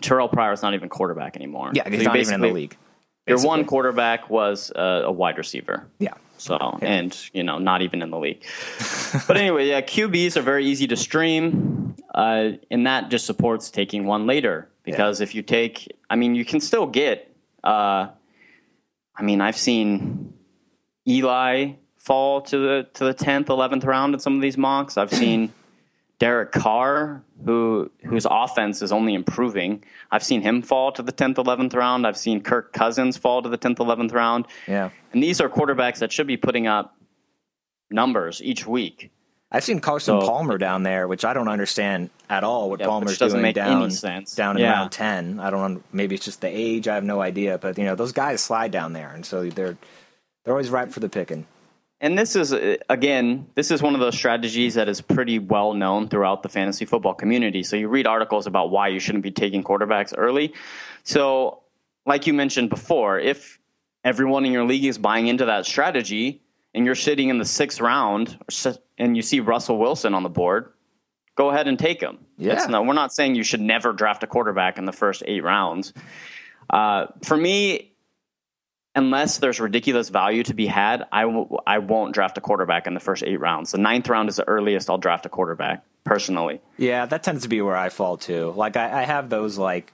Terrell Pryor is not even quarterback anymore. Yeah, he's so not even in the league. Basically. Your one quarterback was a, a wide receiver. Yeah. So yeah. and you know not even in the league. *laughs* but anyway, yeah, QBs are very easy to stream, uh, and that just supports taking one later because yeah. if you take, I mean, you can still get. Uh, I mean, I've seen Eli fall to the to the tenth, eleventh round in some of these mocks. I've seen *clears throat* Derek Carr, who whose offense is only improving. I've seen him fall to the tenth, eleventh round. I've seen Kirk Cousins fall to the tenth, eleventh round. Yeah, and these are quarterbacks that should be putting up numbers each week. I've seen Carson so, Palmer down there, which I don't understand at all. What yeah, Palmer's doing down down yeah. around ten. I don't. Know. Maybe it's just the age. I have no idea. But you know, those guys slide down there, and so they're they're always ripe for the picking and this is again this is one of those strategies that is pretty well known throughout the fantasy football community so you read articles about why you shouldn't be taking quarterbacks early so like you mentioned before, if everyone in your league is buying into that strategy and you're sitting in the sixth round and you see Russell Wilson on the board, go ahead and take him. Yeah. Not, we're not saying you should never draft a quarterback in the first eight rounds. Uh, for me, unless there's ridiculous value to be had, I w- I won't draft a quarterback in the first eight rounds. The ninth round is the earliest I'll draft a quarterback personally. Yeah, that tends to be where I fall too. Like I, I have those like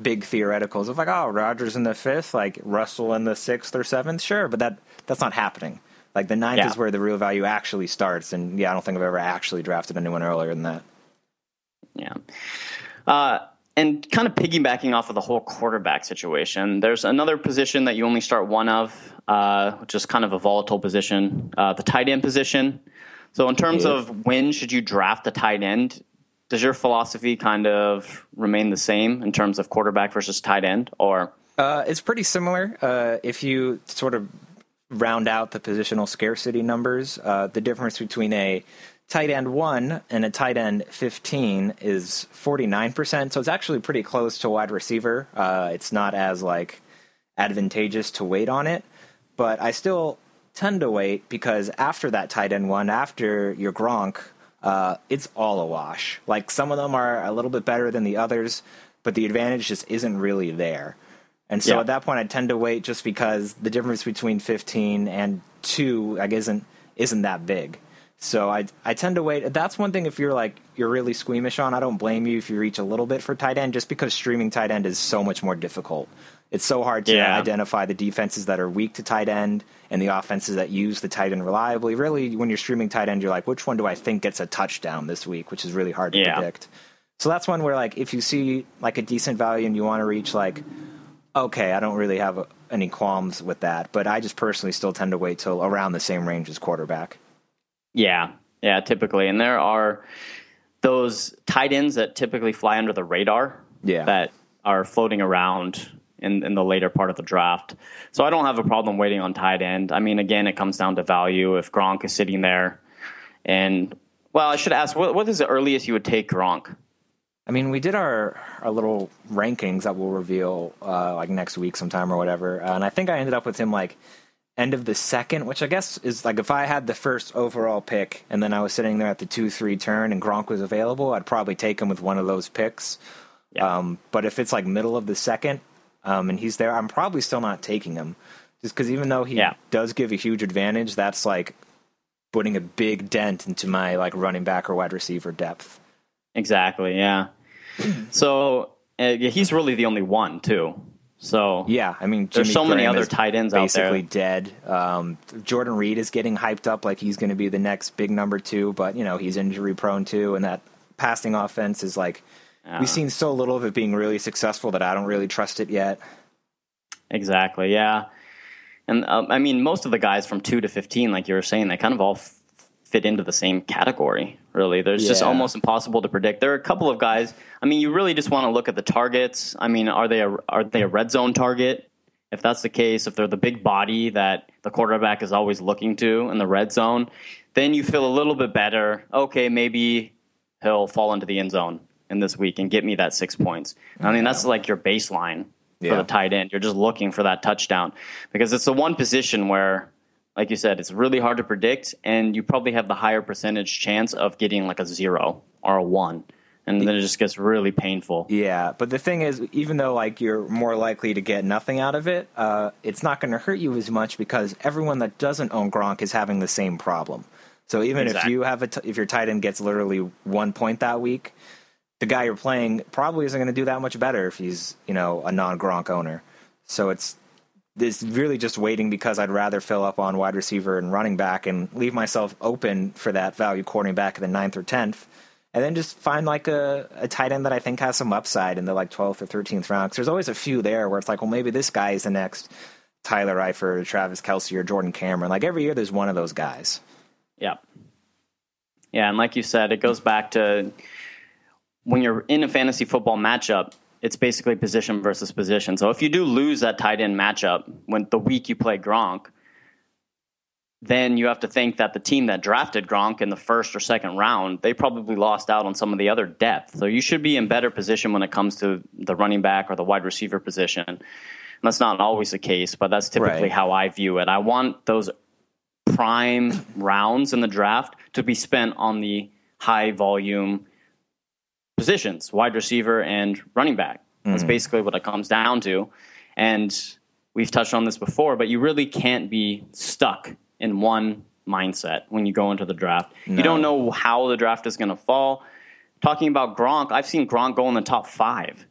big theoreticals of like, oh, Rodgers in the fifth, like Russell in the sixth or seventh, sure, but that that's not happening. Like the ninth yeah. is where the real value actually starts, and yeah, I don't think I've ever actually drafted anyone earlier than that. Yeah. Uh, and kind of piggybacking off of the whole quarterback situation, there's another position that you only start one of, uh, which is kind of a volatile position, uh, the tight end position. So, in terms yeah. of when should you draft a tight end, does your philosophy kind of remain the same in terms of quarterback versus tight end, or? Uh, it's pretty similar. Uh, if you sort of round out the positional scarcity numbers, uh, the difference between a tight end one and a tight end 15 is 49%. So it's actually pretty close to wide receiver. Uh, it's not as like advantageous to wait on it, but I still tend to wait because after that tight end one, after your Gronk, uh, it's all a wash. Like some of them are a little bit better than the others, but the advantage just isn't really there. And so yeah. at that point, I tend to wait just because the difference between 15 and two, I guess, isn't isn't that big. So I I tend to wait. That's one thing if you're like you're really squeamish on. I don't blame you if you reach a little bit for tight end, just because streaming tight end is so much more difficult. It's so hard to yeah. identify the defenses that are weak to tight end and the offenses that use the tight end reliably. Really, when you're streaming tight end, you're like, which one do I think gets a touchdown this week? Which is really hard to yeah. predict. So that's one where like if you see like a decent value and you want to reach like, okay, I don't really have any qualms with that, but I just personally still tend to wait till around the same range as quarterback. Yeah, yeah, typically, and there are those tight ends that typically fly under the radar. Yeah. that are floating around in, in the later part of the draft. So I don't have a problem waiting on tight end. I mean, again, it comes down to value. If Gronk is sitting there, and well, I should ask, what, what is the earliest you would take Gronk? I mean, we did our our little rankings that we'll reveal uh, like next week sometime or whatever, uh, and I think I ended up with him like end of the second, which I guess is like if I had the first overall pick and then I was sitting there at the two three turn and Gronk was available, I'd probably take him with one of those picks. Yeah. Um, but if it's like middle of the second um, and he's there, I'm probably still not taking him, just because even though he yeah. does give a huge advantage, that's like putting a big dent into my like running back or wide receiver depth. Exactly. Yeah. *clears throat* so uh, he's really the only one too. So yeah, I mean, Jimmy there's so Graham many other tight ends out there. Basically dead. Um, Jordan Reed is getting hyped up like he's going to be the next big number two, but you know he's injury prone too, and that passing offense is like we've seen so little of it being really successful that I don't really trust it yet. Exactly. Yeah, and um, I mean most of the guys from two to fifteen, like you were saying, they kind of all f- fit into the same category. Really, there's yeah. just almost impossible to predict. There are a couple of guys. I mean, you really just want to look at the targets. I mean, are they a, are they a red zone target? If that's the case, if they're the big body that the quarterback is always looking to in the red zone, then you feel a little bit better. Okay, maybe he'll fall into the end zone in this week and get me that six points. I mean, that's like your baseline for yeah. the tight end. You're just looking for that touchdown because it's the one position where like you said, it's really hard to predict, and you probably have the higher percentage chance of getting like a zero or a one. And then it just gets really painful. Yeah, but the thing is, even though like you're more likely to get nothing out of it, uh, it's not going to hurt you as much because everyone that doesn't own Gronk is having the same problem. So even exactly. if you have a t- if your tight end gets literally one point that week, the guy you're playing probably isn't going to do that much better if he's you know a non Gronk owner. So it's is really just waiting because I'd rather fill up on wide receiver and running back and leave myself open for that value quarterback in the ninth or tenth. And then just find like a, a tight end that I think has some upside in the like 12th or 13th round. Cause there's always a few there where it's like, well, maybe this guy is the next Tyler Eifert, or Travis Kelce, or Jordan Cameron. Like every year, there's one of those guys. Yeah. Yeah. And like you said, it goes back to when you're in a fantasy football matchup, it's basically position versus position. So if you do lose that tight end matchup when the week you play Gronk, then you have to think that the team that drafted Gronk in the first or second round, they probably lost out on some of the other depth. So you should be in better position when it comes to the running back or the wide receiver position. that's not always the case, but that's typically Right. how I view it. I want those prime rounds in the draft to be spent on the high volume positions, wide receiver and running back. That's basically what it comes down to. And we've touched on this before, but you really can't be stuck in one mindset when you go into the draft. You don't know how the draft is going to fall. Talking about Gronk, I've seen Gronk go in the top five.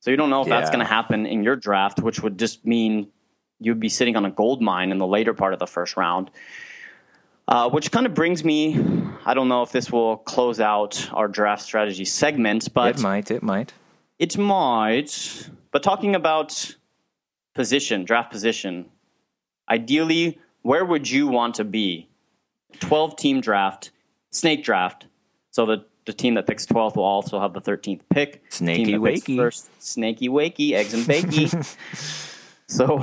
So you don't know if that's going to happen in your draft, which would just mean you'd be sitting on a gold mine in the later part of the first round. Uh, which kind of brings me, I don't know if this will close out our draft strategy segment, but It might. It might. it might. But talking about position, draft position, ideally, where would you want to be? 12 team draft, snake draft. So the, the team that picks 12th will also have the 13th pick. Snakey wakey. First, snakey wakey, eggs and *laughs* bakey. so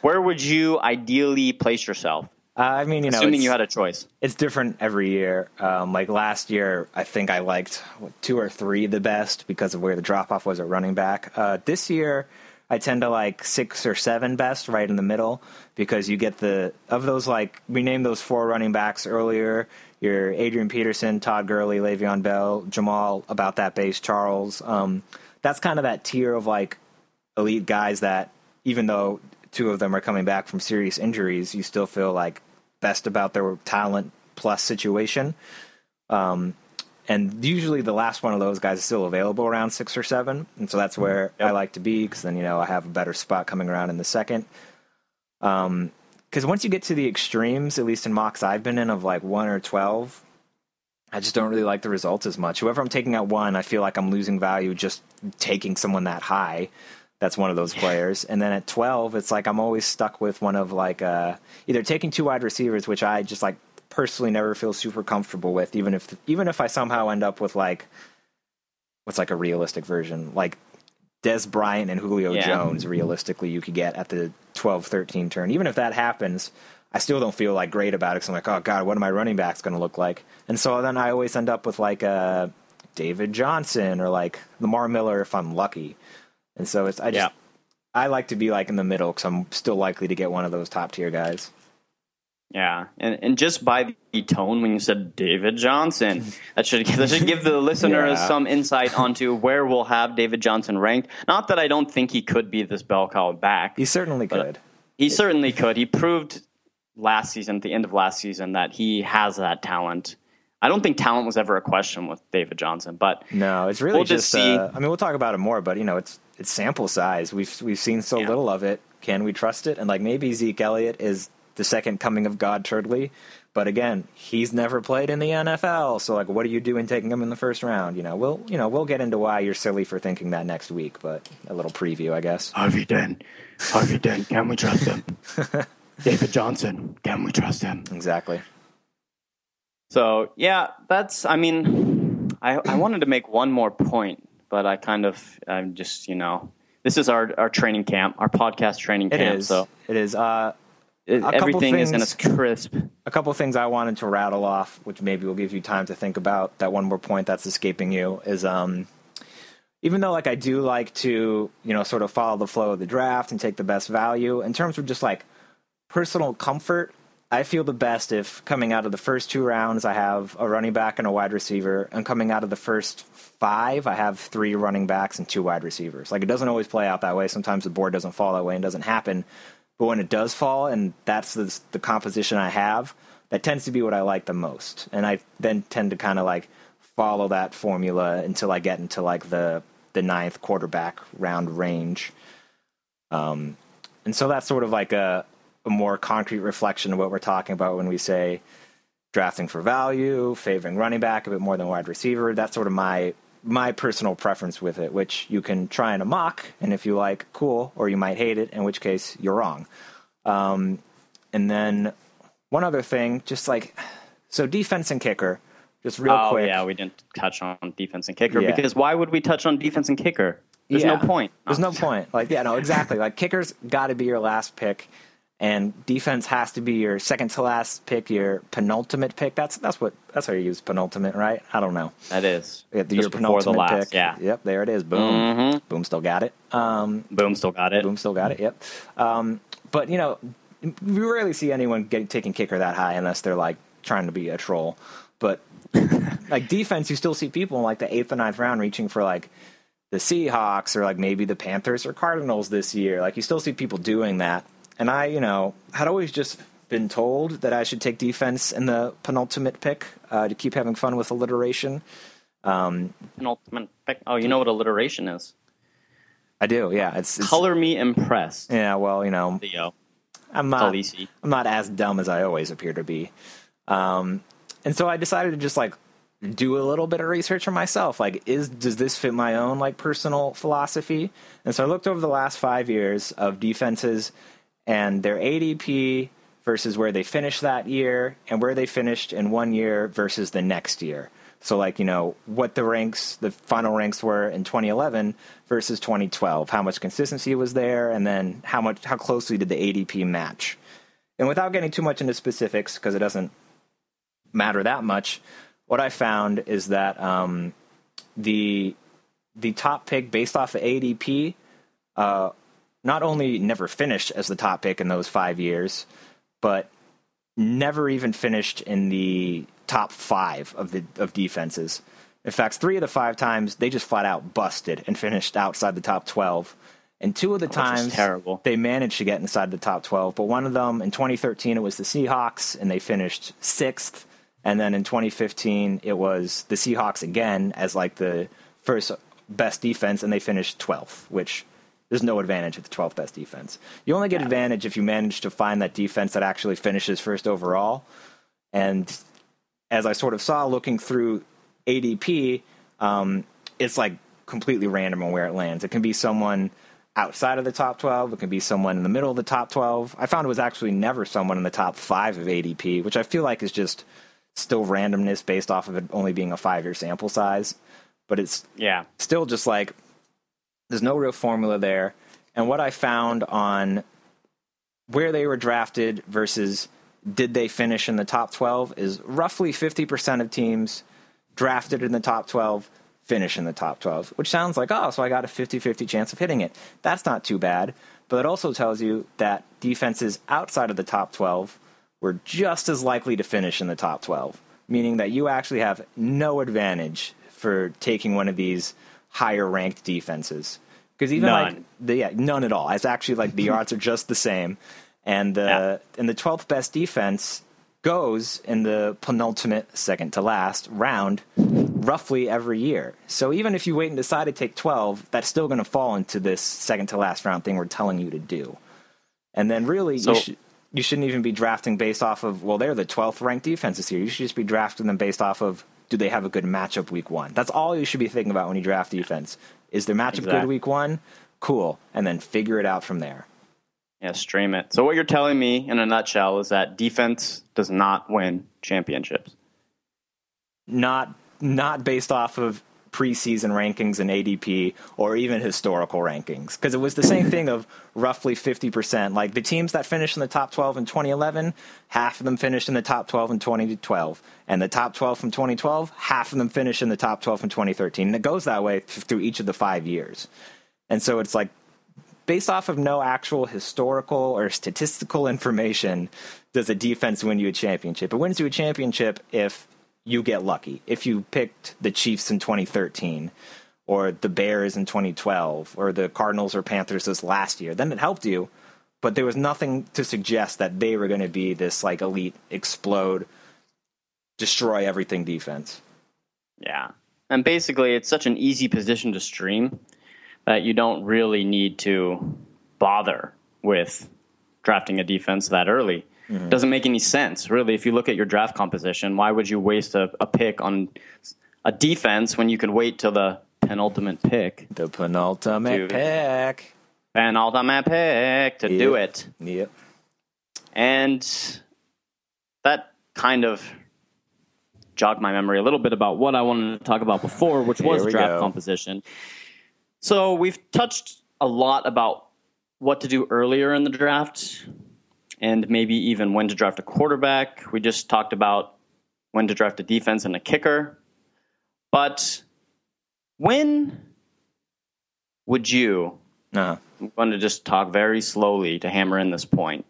where would you ideally place yourself? Uh, I mean, you know, Assuming it's- you had a choice. it's different every year. Um, like last year, I think I liked what, two or three the best because of where the drop off was at running back. Uh, this year, I tend to like six or seven best, right in the middle, because you get the of those like we named those four running backs earlier. Your Adrian Peterson, Todd Gurley, Le'Veon Bell, Jamaal, about that base, Charles. Um, that's kind of that tier of like elite guys that even though two of them are coming back from serious injuries, you still feel like best about their talent plus situation. Um, and usually the last one of those guys is still available around six or seven, and so that's where I like to be because then you know I have a better spot coming around in the second. Um, because once you get to the extremes, at least in mocks I've been in of like one or twelve, I just don't really like the results as much. Whoever I'm taking at one, I feel like I'm losing value just taking someone that high. That's one of those players. And then at 12, it's like I'm always stuck with one of like uh, either taking two wide receivers, which I just like personally never feel super comfortable with, even if even if I somehow end up with like what's like a realistic version, like Dez Bryant and Julio Yeah. Jones. Realistically, you could get at the 12, 13 turn. Even if that happens, I still don't feel like great about it. Cause I'm like, oh god, what are my running backs going to look like? And so then I always end up with like a David Johnson or like Lamar Miller if I'm lucky. And so it's I just Yeah. I like to be like in the middle because I'm still likely to get one of those top tier guys. Yeah, and and just by the tone when you said David Johnson, *laughs* that should that should give the listeners Yeah. some insight *laughs* onto where we'll have David Johnson ranked. Not that I don't think he could be this bell cow back. He certainly could. He certainly could. He proved last season, at the end of last season, that he has that talent. I don't think talent was ever a question with David Johnson, but No, it's really We'll just just. see. Uh, I mean, we'll talk about it more, but you know, it's it's sample size. We've we've seen so Yeah. little of it. Can we trust it? And like maybe Zeke Elliott is the second coming of God Turdley, but again, he's never played in the NFL. So like, what are you doing taking him in the first round? You know, we'll you know we'll get into why you're silly for thinking that next week, but a little preview, I guess. Harvey Dent, Harvey Dent, can we trust him? *laughs* David Johnson, can we trust him? Exactly. So yeah, that's. I mean, I I wanted to make one more point, but I kind of I'm just you know this is our our training camp, our podcast training It camp. is. So It is. Uh, it, everything is in things- its crisp. a couple of things I wanted to rattle off, which maybe will give you time to think about. That one more point that's escaping you is um, even though like I do like to you know sort of follow the flow of the draft and take the best value in terms of just like personal comfort. I feel the best if coming out of the first two rounds I have a running back and a wide receiver, and coming out of the first five I have three running backs and two wide receivers. Like it doesn't always play out that way. Sometimes the board doesn't fall that way and doesn't happen. But when it does fall, and that's the, the composition I have, that tends to be what I like the most. And I then tend to kind of like follow that formula until I get into like the the ninth quarterback round range. Um, and so that's sort of like a, a more concrete reflection of what we're talking about when we say drafting for value, favoring running back a bit more than wide receiver. That's sort of my my personal preference with it, which you can try in a mock, and if you like, cool, or you might hate it, in which case you're wrong. Um, and then one other thing, just like so, defense and kicker, just real oh quick. yeah, we didn't touch on defense and kicker Yeah. because why would we touch on defense and kicker? There's Yeah. no point. There's no point. Like, yeah, no, exactly. Like, kicker's got to be your last pick. And defense has to be your second to last pick, your penultimate pick. That's that's what that's how you use penultimate, right? I don't know. That is Yeah, your penultimate last. pick. Yeah. Yep, there it is. Boom. Mhm. Boom still got it. Um, Boom, still got it. Boom still got it. Yep. Um, but you know, we rarely see anyone getting taking kicker that high unless they're like trying to be a troll. But *laughs* like defense, you still see people in like the eighth and ninth round reaching for like the Seahawks or like maybe the Panthers or Cardinals this year. Like you still see people doing that. And I, you know, had always just been told that I should take defense in the penultimate pick uh, to keep having fun with alliteration. Penultimate pick. Oh, you know what alliteration is? I do, yeah. It's, it's Color me impressed. yeah. Well, you know. I'm not. I'm not as dumb as I always appear to be. Um, and so I decided to just like do a little bit of research for myself. Like, is does this fit my own like personal philosophy? And so I looked over the last five years of defenses and their ADP versus where they finished that year and where they finished in one year versus the next year. So, like, you know, what the ranks, the final ranks were in 2011 versus 2012, how much consistency was there, and then how much, how closely did the ADP match? And without getting too much into specifics, because it doesn't matter that much, what I found is that um, the the top pick based off of ADP uh, not only never finished as the top pick in those five years, but never even finished in the top five of the of defenses. In fact, three of the five times they just flat out busted and finished outside the top twelve. And two of the oh, is times terrible. they managed to get inside the top twelve, but one of them in 2013 it was the Seahawks and they finished sixth. And then in 2015 it was the Seahawks again as like the first best defense, and they finished 12th, which there's no advantage at the 12th best defense. You only get advantage if you manage to find that defense that actually finishes first overall. And as I sort of saw looking through ADP, um, it's like completely random on where it lands. It can be someone outside of the top 12, it can be someone in the middle of the top 12. I found it was actually never someone in the top five of ADP, which I feel like is just still randomness based off of it only being a five year sample size. But it's Yeah. still just like there's no real formula there. And what I found on where they were drafted versus did they finish in the top 12 is roughly 50% of teams drafted in the top 12 finish in the top 12, which sounds like, oh, so I got a 50 50 chance of hitting it. That's not too bad. But it also tells you that defenses outside of the top 12 were just as likely to finish in the top 12, meaning that you actually have no advantage for taking one of these higher ranked defenses. Because even like the, yeah, none at all. It's actually like the odds are just the same, and the Yeah. and the twelfth best defense goes in the penultimate, second to last round, roughly every year. So even if you wait and decide to take twelve, that's still going to fall into this second to last round thing we're telling you to do. And then really, So- you should you shouldn't even be drafting based off of well, they're the twelfth ranked defenses here. You should just be drafting them based off of do they have a good matchup week one. That's all you should be thinking about when you draft defense. Is their matchup good week one? Cool, and then figure it out from there. Yeah, stream it. So what you're telling me in a nutshell is that defense does not win championships. not not based off of preseason rankings and ADP or even historical rankings. Because it was the same thing of roughly 50% like the teams that finished in the top 12 in 2011 half of them finished in the top 12 in 2012 and the top 12 from 2012 half of them finished in the top 12 from 2013 and it goes that way through each of the 5 years. And so it's like based off of no actual historical or statistical *laughs* information, does a defense win you a championship? It wins you a championship if you get lucky. If you picked the Chiefs in 2013, or the Bears in 2012, or the Cardinals or Panthers this last year, then it helped you. But there was nothing to suggest that they were going to be this like elite, explode, destroy everything defense. Yeah. And basically, it's such an easy position to stream that you don't really need to bother with drafting a defense that early. Mm-hmm. Doesn't make any sense, really. If you look at your draft composition, why would you waste a, a pick on a defense when you could wait till the penultimate pick, The penultimate Dude. pick. penultimate pick to do it? Yep. And that kind of jogged my memory a little bit about what I wanted to talk about before, which was draft go. composition. So we've touched a lot about what to do earlier in the draft. And maybe even when to draft a quarterback. We just talked about when to draft a defense and a kicker. But when would you? Uh, I'm going to just talk very slowly to hammer in this point.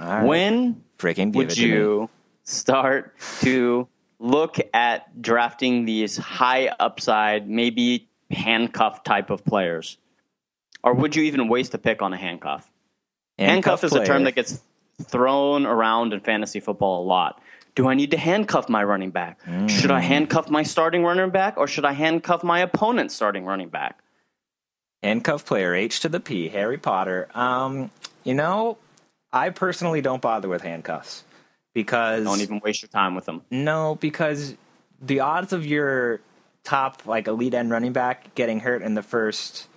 right. When freaking would you start to look at drafting these high upside, maybe handcuff type of players? Or would you even waste a pick on a handcuff? Handcuff, is a term that gets thrown around in fantasy football a lot. Do I need to handcuff my running back? Should Mm. I handcuff my starting running back or should I handcuff my opponent's starting running back? handcuff player H to the P, Harry Potter. Um, you know, I personally don't bother with handcuffs because Don't even waste your time with them. no, because the odds of your top like elite end running back getting hurt in the first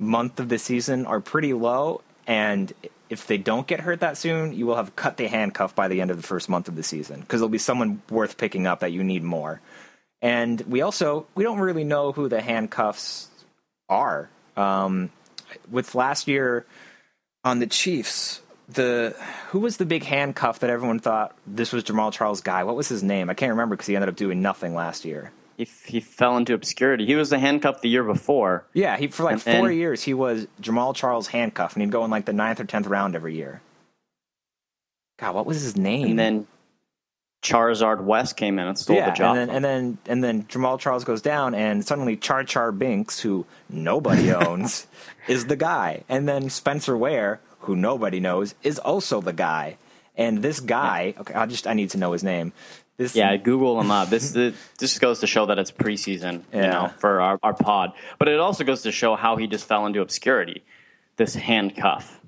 month of the season are pretty low, and if they don't get hurt that soon, you will have cut the handcuff by the end of the first month of the season because there'll be someone worth picking up that you need more. And we also we don't really know who the handcuffs are. Um, with last year on the Chiefs, the who was the big handcuff that everyone thought this was Jamaal Charles' guy? What was his name? I can't remember because he ended up doing nothing last year. He, he fell into obscurity. He was the handcuff the year before. Yeah, he for like And four years he was Jamaal Charles' handcuff, and he'd go in like the ninth or tenth round every year. God, what was his name? And then Charcandrick West came in and stole yeah, the job. and then and then and then Jamaal Charles goes down, and suddenly Char Char Binks, who nobody *laughs* owns, is the guy, and then Spencer Ware, who nobody knows, is also the guy. And this guy, okay, I just I need to know his name. This yeah, Google them up. This this goes to show that it's preseason, you know, for our, our pod. But it also goes to show how he just fell into obscurity. This handcuff,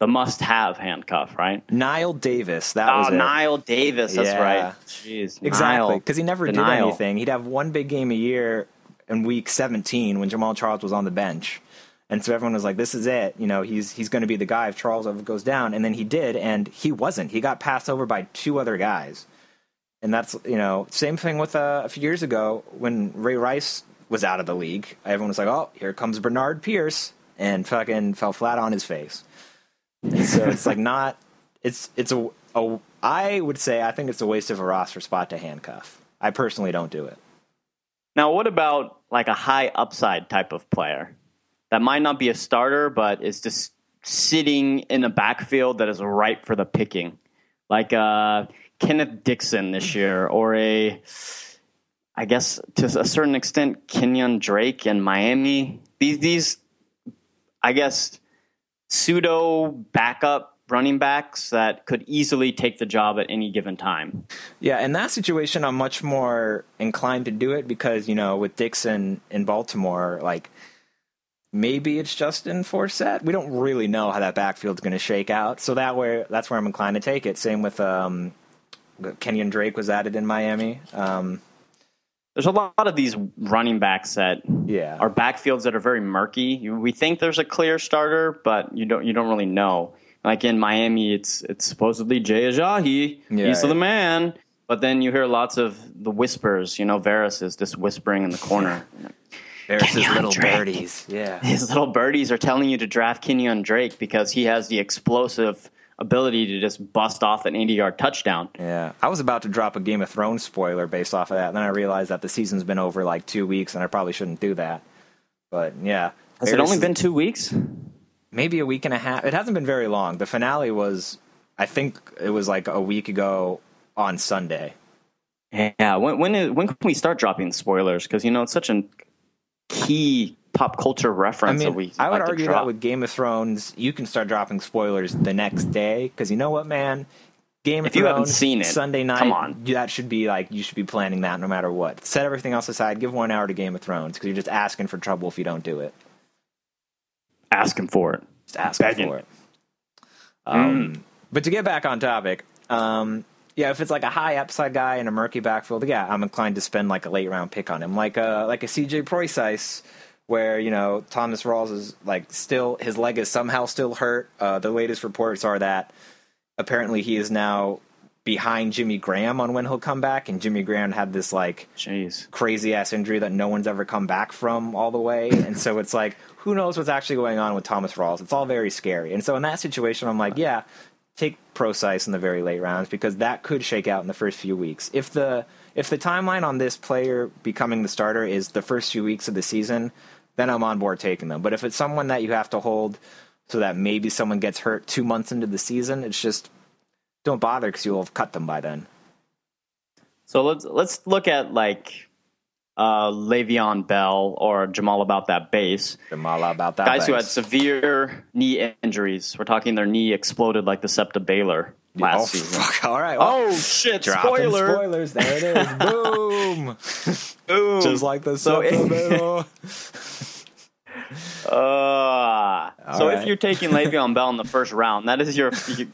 the must-have handcuff, right? Knile Davis. That Oh, was it. Knile Davis. That's Yeah. right. Jeez, Exactly, because he never did anything. He'd have one big game a year in week 17 when Jamaal Charles was on the bench. And so everyone was like, "This is it. You know, he's he's going to be the guy if Charles ever goes down." And then he did, and he wasn't. He got passed over by two other guys. And that's you know, same thing with uh, a few years ago when Ray Rice was out of the league. Everyone was like, "Oh, here comes Bernard Pierce," and fucking fell flat on his face. And so it's like *laughs* not. It's it's a, a. I would say I think it's a waste of a roster spot to handcuff. I personally don't do it. Now, what about like a high upside type of player that might not be a starter, but is just sitting in a backfield that is ripe for the picking, like uh, Kenneth Dixon this year, or a, I guess to a certain extent, Kenyon Drake in Miami. These these, I guess, pseudo backup running backs that could easily take the job at any given time. Yeah, in that situation, I'm much more inclined to do it because you know with Dixon in Baltimore, like maybe it's Justin Forsett. We don't really know how that backfield's going to shake out, so that where that's where I'm inclined to take it. Same with um, Kenyon Drake was added in Miami. Um, There's a lot of these running backs that yeah, are backfields that are very murky. We think there's a clear starter, but you don't you don't really know. Like in Miami, it's it's supposedly Jay Ajayi. Yeah, He's yeah. the man. But then you hear lots of the whispers. You know, Varys is just whispering in the corner. *laughs* his little Drake. birdies. Yeah, *laughs* His little birdies are telling you to draft Kenyon Drake because he has the explosive ability to just bust off an 80 yard touchdown. yeah. I was about to drop a Game of Thrones spoiler based off of that, and then I realized that the season's been over like two weeks, and I probably shouldn't do that. But yeah, Has it only been two weeks? maybe a week and a half. It hasn't been very long. The finale was, I think it was like a week ago on Sunday. Yeah, when when is, when can we start dropping spoilers? Because you know it's such a key pop culture reference I mean, that we. I would like argue that with Game of Thrones, you can start dropping spoilers the next day because you know what, man. Game of If you haven't seen it, Sunday night. come on. that should be like you should be planning that no matter what. Set everything else aside. Give one hour to Game of Thrones because you're just asking for trouble if you don't do it. asking for it. Just asking Begging. for it. Um, But to get back on topic, um, yeah, if it's like a high upside guy in a murky backfield, yeah, I'm inclined to spend like a late round pick on him, like a like a CJ Prosise, where you know Thomas Rawls is like still his leg is somehow still hurt. Uh, the latest reports are that apparently he is now behind Jimmy Graham on when he'll come back, and Jimmy Graham had this like crazy ass injury that no one's ever come back from all the way. *laughs* And so it's like, who knows what's actually going on with Thomas Rawls? It's all very scary. And so in that situation, I'm like, yeah, take Prosise in the very late rounds because that could shake out in the first few weeks. If the if the timeline on this player becoming the starter is the first few weeks of the season, then I'm on board taking them. But if it's someone that you have to hold so that maybe someone gets hurt two months into the season, it's just don't bother because you'll have cut them by then. So let's let's look at like uh, Le'Veon Bell or Jamaal about that base. Jamaal about that guys base. who had severe knee injuries. We're talking their knee exploded like the Sept of Baelor last oh, season. Fuck. *laughs* All right. Well, Oh shit! Spoiler! Spoilers. There it is. *laughs* Boom. *laughs* Boom. Just like the So- so, Uh, so right. if you're taking Le'Veon Bell in the first round, that is your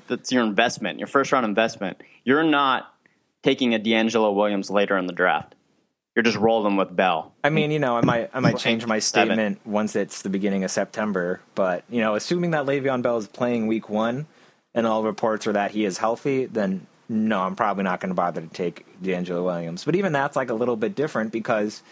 that's your investment, your first round investment. You're not taking a DeAngelo Williams later in the draft. You're just rolling with Bell. I mean, you know, I might I might change my Seven. statement once it's the beginning of September, but you know, assuming that Le'Veon Bell is playing Week One, and all reports are that he is healthy, then no, I'm probably not going to bother to take DeAngelo Williams. But even that's like a little bit different because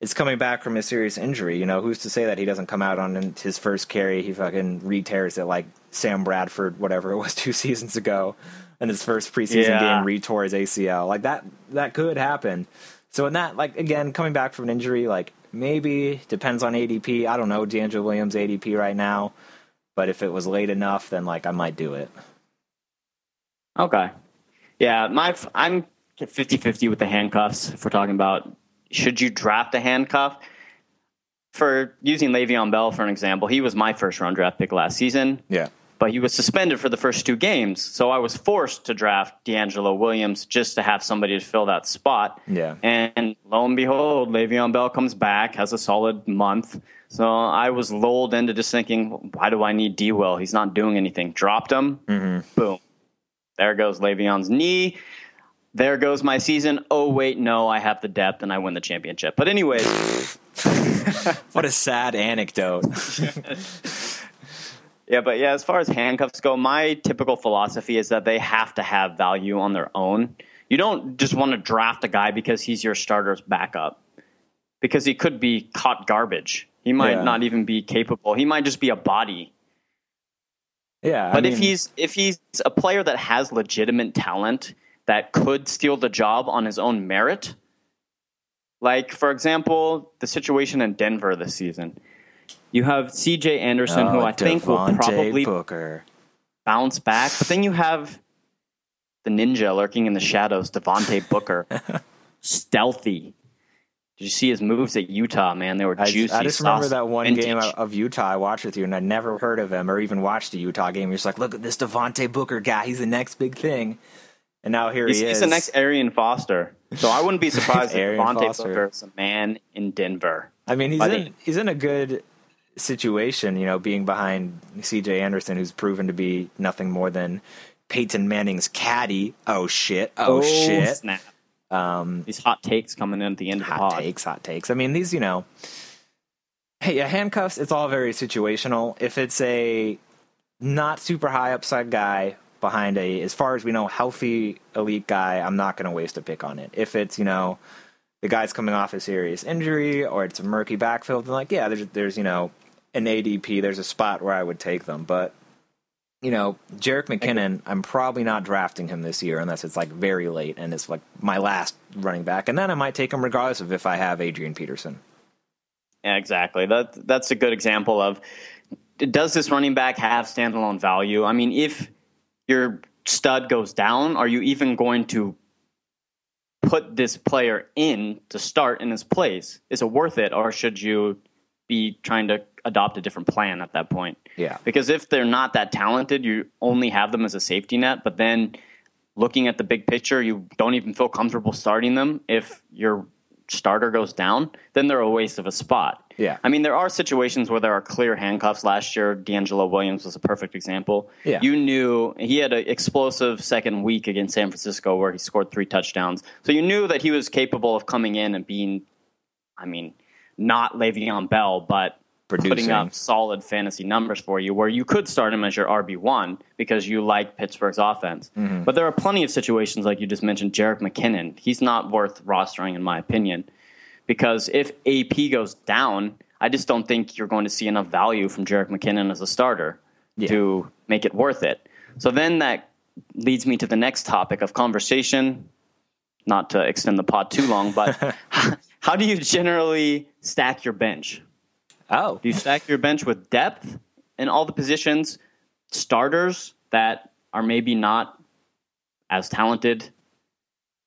it's coming back from a serious injury. You know, who's to say that he doesn't come out on his first carry, he fucking re-tears it like Sam Bradford, whatever it was *laughs* two seasons ago, and his first preseason Yeah. game re-tore his ACL. Like that, that could happen. So in that, like again, coming back from an injury, like maybe depends on ADP. I don't know DeAngelo Williams ADP right now, but if it was late enough, then like I might do it. Okay. Yeah, my I'm 50-50 with the handcuffs. If we're talking about should you draft a handcuff for using Le'Veon Bell for an example, he was my first round draft pick last season. Yeah. but he was suspended for the first two games. So I was forced to draft DeAngelo Williams just to have somebody to fill that spot. Yeah. And lo and behold, Le'Veon Bell comes back, has a solid month. So I was lulled into just thinking, why do I need D Will? He's not doing anything. Dropped him. Mm-hmm. Boom. There goes Le'Veon's knee. There goes my season. Oh, wait, no, I have the depth and I win the championship. But, anyways, *laughs* What a sad anecdote. *laughs* Yeah, but yeah, as far as handcuffs go, my typical philosophy is that they have to have value on their own. You don't just want to draft a guy because he's your starter's backup, because he could be caught garbage. He might Yeah. not even be capable. He might just be a body. Yeah. But I if he's if he's a player that has legitimate talent that could steal the job on his own merit, like for example, the situation in Denver this season. You have C.J. Anderson, who Oh, I think will probably Booker. bounce back. But then you have the ninja lurking in the shadows, Devontae Booker, *laughs* stealthy. Did you see his moves at Utah? Man, they were I, juicy. I just remember that one vintage. game of, Utah I watched with you, and I'd never heard of him or even watched a Utah game. You're just like, look at this Devontae Booker guy. He's the next big thing. And now here He's, he is. he's the next Arian Foster. So I wouldn't be *laughs* surprised if Arian Foster. Booker is a man in Denver. I mean, he's in the- he's in a good situation, you know, being behind C.J. Anderson, who's proven to be nothing more than Peyton Manning's caddy. Oh shit! Oh, oh shit! Snap. Um, These hot takes coming in at the end of the hot pod. takes, hot takes. I mean, these, you know, hey, yeah, handcuffs. It's all very situational. If it's a not super high upside guy behind a, as far as we know, healthy elite guy, I'm not going to waste a pick on it. If it's, you know, the guy's coming off a serious injury or it's a murky backfield, then like, yeah, there's, there's, you know, an ADP, there's a spot where I would take them. But, you know, Jerick McKinnon, I'm probably not drafting him this year unless it's like very late and it's like my last running back. And then I might take him regardless of if I have Adrian Peterson. Yeah, exactly. That that's a good example of does this running back have standalone value? I mean, if your stud goes down, are you even going to put this player in to start in his place? Is it worth it, or should you be trying to adopt a different plan at that point? Yeah. Because if they're not that talented, you only have them as a safety net, but then looking at the big picture, you don't even feel comfortable starting them if your starter goes down, then they're a waste of a spot. Yeah. I mean, there are situations where there are clear handcuffs. Last year, DeAngelo Williams was a perfect example. Yeah. You knew he had an explosive second week against San Francisco where he scored three touchdowns. So you knew that he was capable of coming in and being, I mean, not Le'Veon Bell, but putting up solid fantasy numbers for you where you could start him as your RB1 because you like Pittsburgh's offense. Mm-hmm. But there are plenty of situations like you just mentioned, Jerick McKinnon. He's not worth rostering, in my opinion, because if AP goes down, I just don't think you're going to see enough value from Jerick McKinnon as a starter Yeah. to make it worth it. So then that leads me to the next topic of conversation. Not to extend the pod too long, but *laughs* how do you generally stack your bench? Oh, Do you stack your bench with depth in all the positions, starters that are maybe not as talented,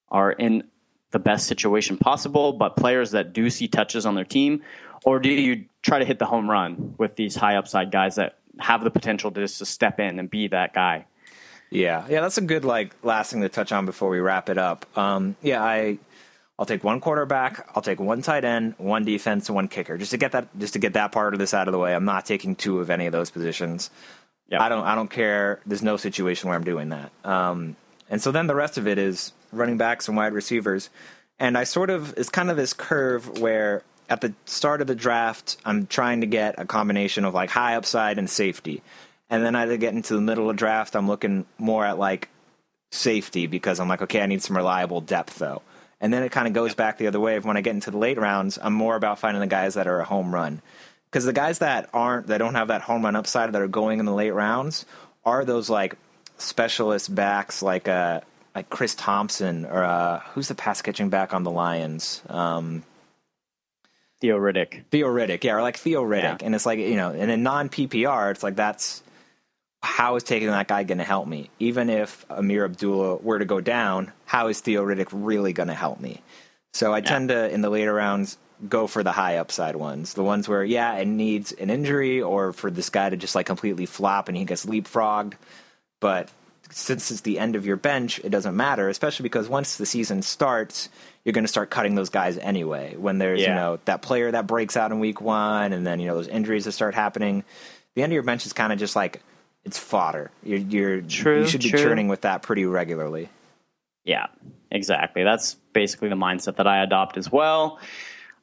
are in the best situation possible, but players that do see touches on their team? Or do you try to hit the home run with these high upside guys that have the potential to just to step in and be that guy? Yeah, yeah, that's a good like last thing to touch on before we wrap it up. Um, yeah, I I'll take one quarterback, I'll take one tight end, one defense, and one kicker, just to get that just to get that part of this out of the way. I'm not taking two of any of those positions. Yep. I don't I don't care. There's no situation where I'm doing that. Um, and so then the rest of it is running backs and wide receivers. And I sort of it's kind of this curve where at the start of the draft, I'm trying to get a combination of like high upside and safety. And then as I get into the middle of the draft, I'm looking more at like safety because I'm like, okay, I need some reliable depth though. And then it kind of goes back the other way of when I get into the late rounds, I'm more about finding the guys that are a home run. Because the guys that aren't, that don't have that home run upside that are going in the late rounds are those like specialist backs like uh like Chris Thompson or uh who's the pass catching back on the Lions? Um Theo Riddick. Theo Riddick, yeah, or like Theo Riddick. Yeah. And it's like, you know, in a non PPR, it's like that's how is taking that guy going to help me? Even if Ameer Abdullah were to go down, how is Theo Riddick really going to help me? So I tend to, in the later rounds, go for the high upside ones. The ones where, yeah, it needs an injury or for this guy to just like completely flop and he gets leapfrogged. But since it's the end of your bench, it doesn't matter, especially because once the season starts, you're going to start cutting those guys anyway. When there's, you know, that player that breaks out in week one and then, you know, those injuries that start happening, the end of your bench is kind of just like, it's fodder. You're, you're True, you should be true. churning with that pretty regularly. Yeah, exactly. That's basically the mindset that I adopt as well.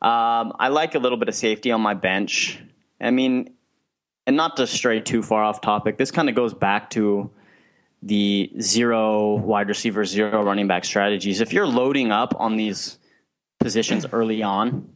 Um, I like a little bit of safety on my bench. I mean, and not to stray too far off topic, this kind of goes back to the zero wide receiver, zero running back strategies. If you're loading up on these positions early on,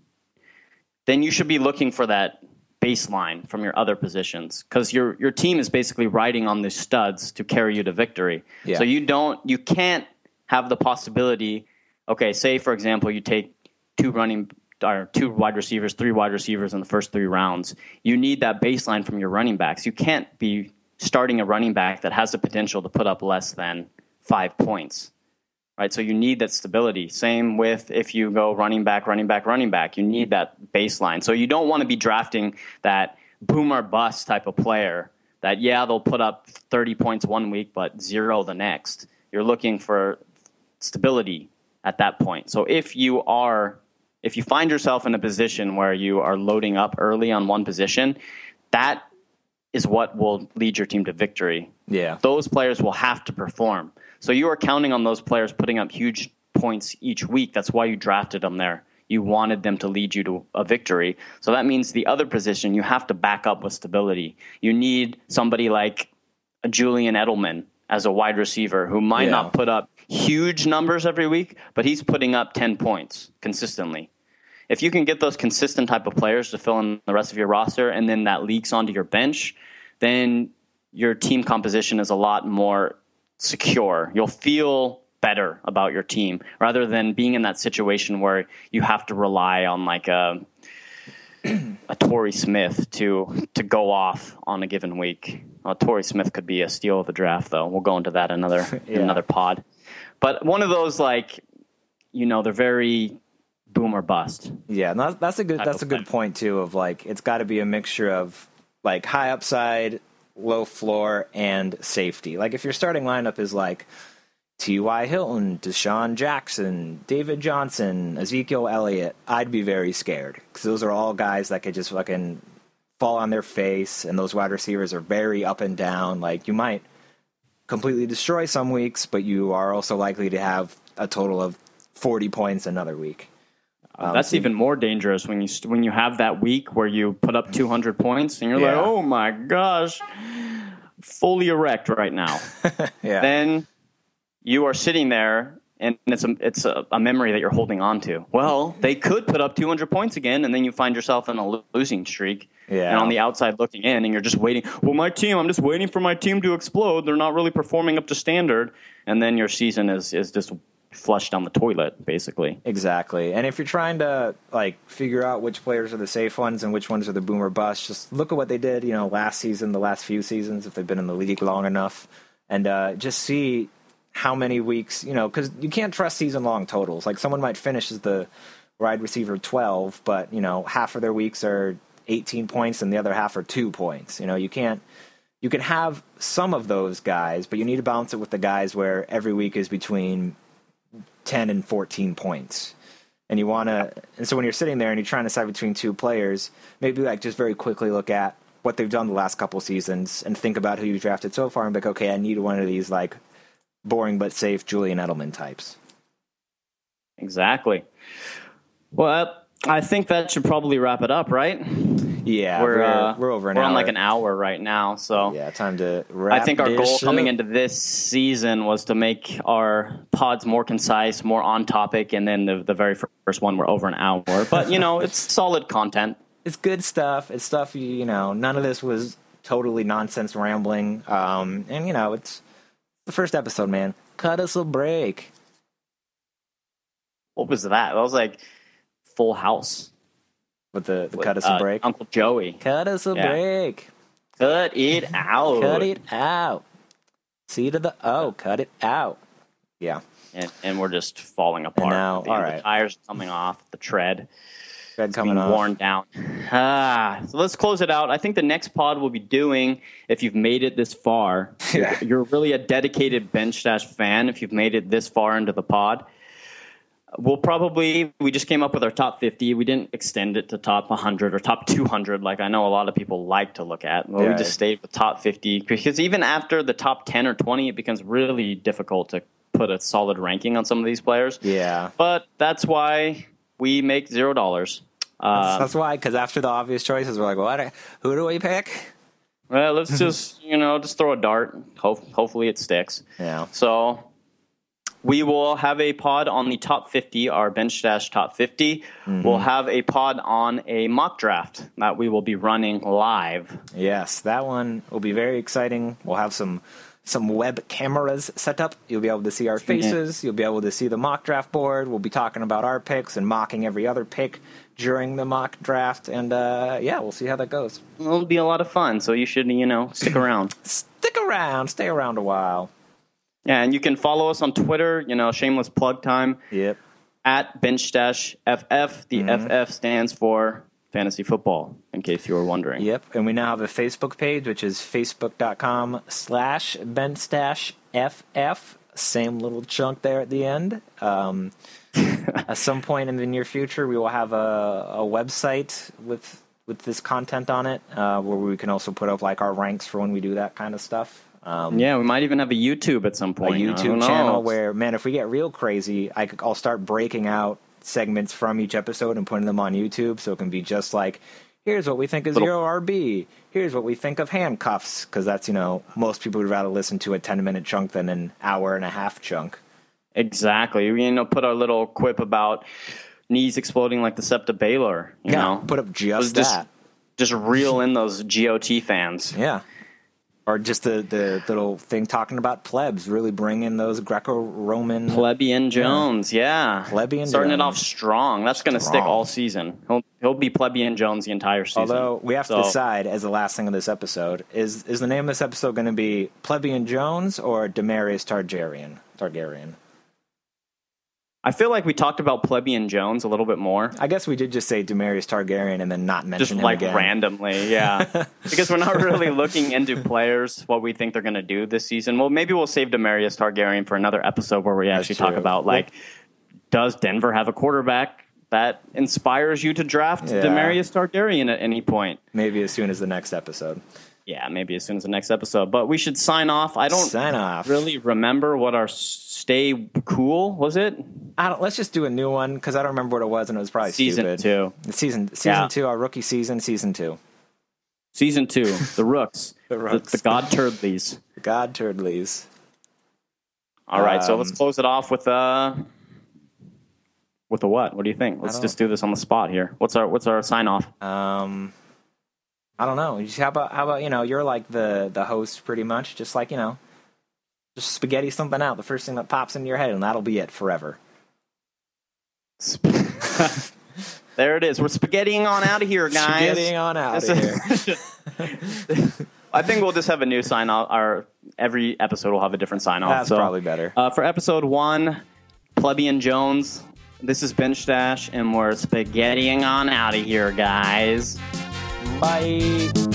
then you should be looking for that baseline from your other positions because your your team is basically riding on the studs to carry you to victory. Yeah. So you don't you can't have the possibility. Okay, say for example you take two running or two wide receivers, three wide receivers in the first three rounds. You need that baseline from your running backs. You can't be starting a running back that has the potential to put up less than five points right? So you need that stability. Same with if you go running back, running back, running back. You need that baseline. So you don't want to be drafting that boom or bust type of player that, yeah, they'll put up 30 points one week, but zero the next. You're looking for stability at that point. So if you are, if you find yourself in a position where you are loading up early on one position, that is what will lead your team to victory Yeah. those players will have to perform. So you are counting on those players putting up huge points each week. That's why you drafted them there. You wanted them to lead you to a victory. So that means the other position you have to back up with stability. You need somebody like a Julian Edelman as a wide receiver who might Yeah. not put up huge numbers every week, but he's putting up 10 points consistently. If you can get those consistent type of players to fill in the rest of your roster and then that leaks onto your bench, then your team composition is a lot more secure. You'll feel better about your team rather than being in that situation where you have to rely on like a *clears throat* a Torrey Smith to to go off on a given week. Well, Torrey Smith could be a steal of the draft, though. We'll go into that another *laughs* in Yeah. another pod. But one of those like, you know, they're very boom or bust. Yeah, that's a good that's a good point too. Of like, it's got to be a mixture of like high upside, low floor, and safety. Like if your starting lineup is like T.Y. Hilton, DeSean Jackson, David Johnson, Ezekiel Elliott, I'd be very scared because those are all guys that could just fucking fall on their face, and those wide receivers are very up and down. Like you might completely destroy some weeks, but you are also likely to have a total of forty points another week. Um, That's so- even more dangerous when you st- when you have that week where you put up 200 points and you're like, oh my gosh, fully erect right now. *laughs* yeah. then you are sitting there and it's a it's a, a memory that you're holding on to. Well, they could put up 200 points again, and then you find yourself in a lo- losing streak. Yeah. And on the outside looking in, and you're just waiting. Well, my team, I'm just waiting for my team to explode. They're not really performing up to standard, and then your season is is just flushed down the toilet, basically. Exactly. And if you're trying to like figure out which players are the safe ones and which ones are the boomer bust, just look at what they did, you know, last season, the last few seasons, if they've been in the league long enough, and uh, just see how many weeks, you know, because you can't trust season long totals. Like someone might finish as the wide receiver 12, but, you know, half of their weeks are 18 points and the other half are two points. You know, you can't. You can have some of those guys, but you need to balance it with the guys where every week is between 10 and 14 points. And you want to, and so when you're sitting there and you're trying to decide between two players, maybe like just very quickly look at what they've done the last couple seasons and think about who you drafted so far and be like, okay, I need one of these like boring but safe Julian Edelman types. Exactly. Well, I think that should probably wrap it up, right? Yeah, we're we're, uh, we're over an we're hour. on like an hour right now, so Yeah, time to wrap I think our goal coming into this season was to make our pods more concise, more on topic, and then the the very first one we're over an hour. But you know, it's *laughs* solid content. it's good stuff. It's stuff you, you know. None of this was totally nonsense rambling. Um, and you know, it's the first episode, man. Cut us a break. What was that? That was like Full House. With the, the with, cut us uh, a break. Uncle Joey. cut us a Yeah. break. Cut it out. Cut it out. C to the O. Cut it out. Yeah. And, and we're just falling apart. now- the all end. The tires coming off. The tread. Being coming off. worn down. Ah, so let's close it out. I think the next pod we'll be doing, if you've made it this far, *laughs* Yeah. you're really a dedicated bench stash fan. If you've made it this far into the pod, we'll probably we just came up with our top 50. We didn't extend it to top 100 or top *laughs* 200 like I know a lot of people like to look at. Well, Yeah. we just stayed with top 50 because even after the top 10 or 20, it becomes really difficult to put a solid ranking on some of these players. Yeah. But that's why we make zero dollars. Uh, That's why, because after the obvious choices, we're like, what? Who do we pick? Well, let's just *laughs* you know just throw a dart. Hope, hopefully it sticks. Yeah. So we will have a pod on the top 50, our bench stash top 50. We'll have a pod on a mock draft that we will be running live. Yes, that one will be very exciting. We'll have some some web cameras set up. You'll be able to see our faces. You'll be able to see the mock draft board. We'll be talking about our picks and mocking every other pick during the mock draft. And uh, yeah, we'll see how that goes. It'll be a lot of fun. So you should you know stick around. *laughs* Stick around. Stay around a while. Yeah, and you can follow us on Twitter. You know, shameless plug time Yep. at bench dash FF. The FF stands for fantasy football. In case you were wondering. Yep. And we now have a Facebook page, which is facebook.com slash bench dash FF. Same little chunk there at the end. Um, *laughs* at some point in the near future, we will have a, a website with with this content on it, uh, where we can also put up like our ranks for when we do that kind of stuff. Um, Yeah, we might even have a YouTube at some point. A YouTube channel where, man, if we get real crazy, I could, I'll start breaking out segments from each episode and putting them on YouTube, so it can be just like, here's what we think of zero RB. Here's what we think of handcuffs, because that's you know most people would rather listen to a ten minute chunk than an hour and a half chunk. Exactly. You know, put our little quip about knees exploding like the Sept of Baelor. You know, put up just, just that. just reel in those GOT fans. Yeah. Or just the, the little thing talking about plebs, really bring in those Greco-Roman. Plebeian Jones, yeah, Plebeian Jones. starting it off strong. That's going to stick all season. He'll he'll be Plebeian Jones the entire season. Although we have So, to decide as the last thing of this episode is is the name of this episode going to be Plebeian Jones or Demarius Targaryen? Targaryen. I feel like we talked about Plebeian Jones a little bit more. I guess we did just say Demarius Targaryen and then not mention just him like again. randomly, yeah. *laughs* because we're not really looking into players, what we think they're going to do this season. Well, maybe we'll save Demarius Targaryen for another episode where we actually talk about like, does Denver have a quarterback that inspires you to draft Yeah. Demarius Targaryen at any point? Maybe as soon as the next episode. Yeah, maybe as soon as the next episode. But we should sign off. I don't Sign off. really remember what our stay cool was. It I don't, let's just do a new one because I don't remember what it was and it was probably season stupid. two. It's season season Yeah. two, our rookie season, season two. Season two, *laughs* the Rooks, The Rooks. the, God Turdleys. God Turdleys. All right, so Um, let's close it off with uh with a what? What do you think? Let's just do this on the spot here. What's our what's our sign off? Um, I don't know. Just How about how about you know you're like the the host pretty much. Just like you know, just spaghetti something out. The first thing that pops into your head, and that'll be it forever. *laughs* there it is. We're spaghettiing on out of here, guys. Spaghettiing on out of here. *laughs* I think we'll just have a new sign off. Our every episode will have a different sign off. That's so, probably better. Uh, for episode one, Plebeian Jones. This is Bench Stash, and we're spaghettiing on out of here, guys. Bye.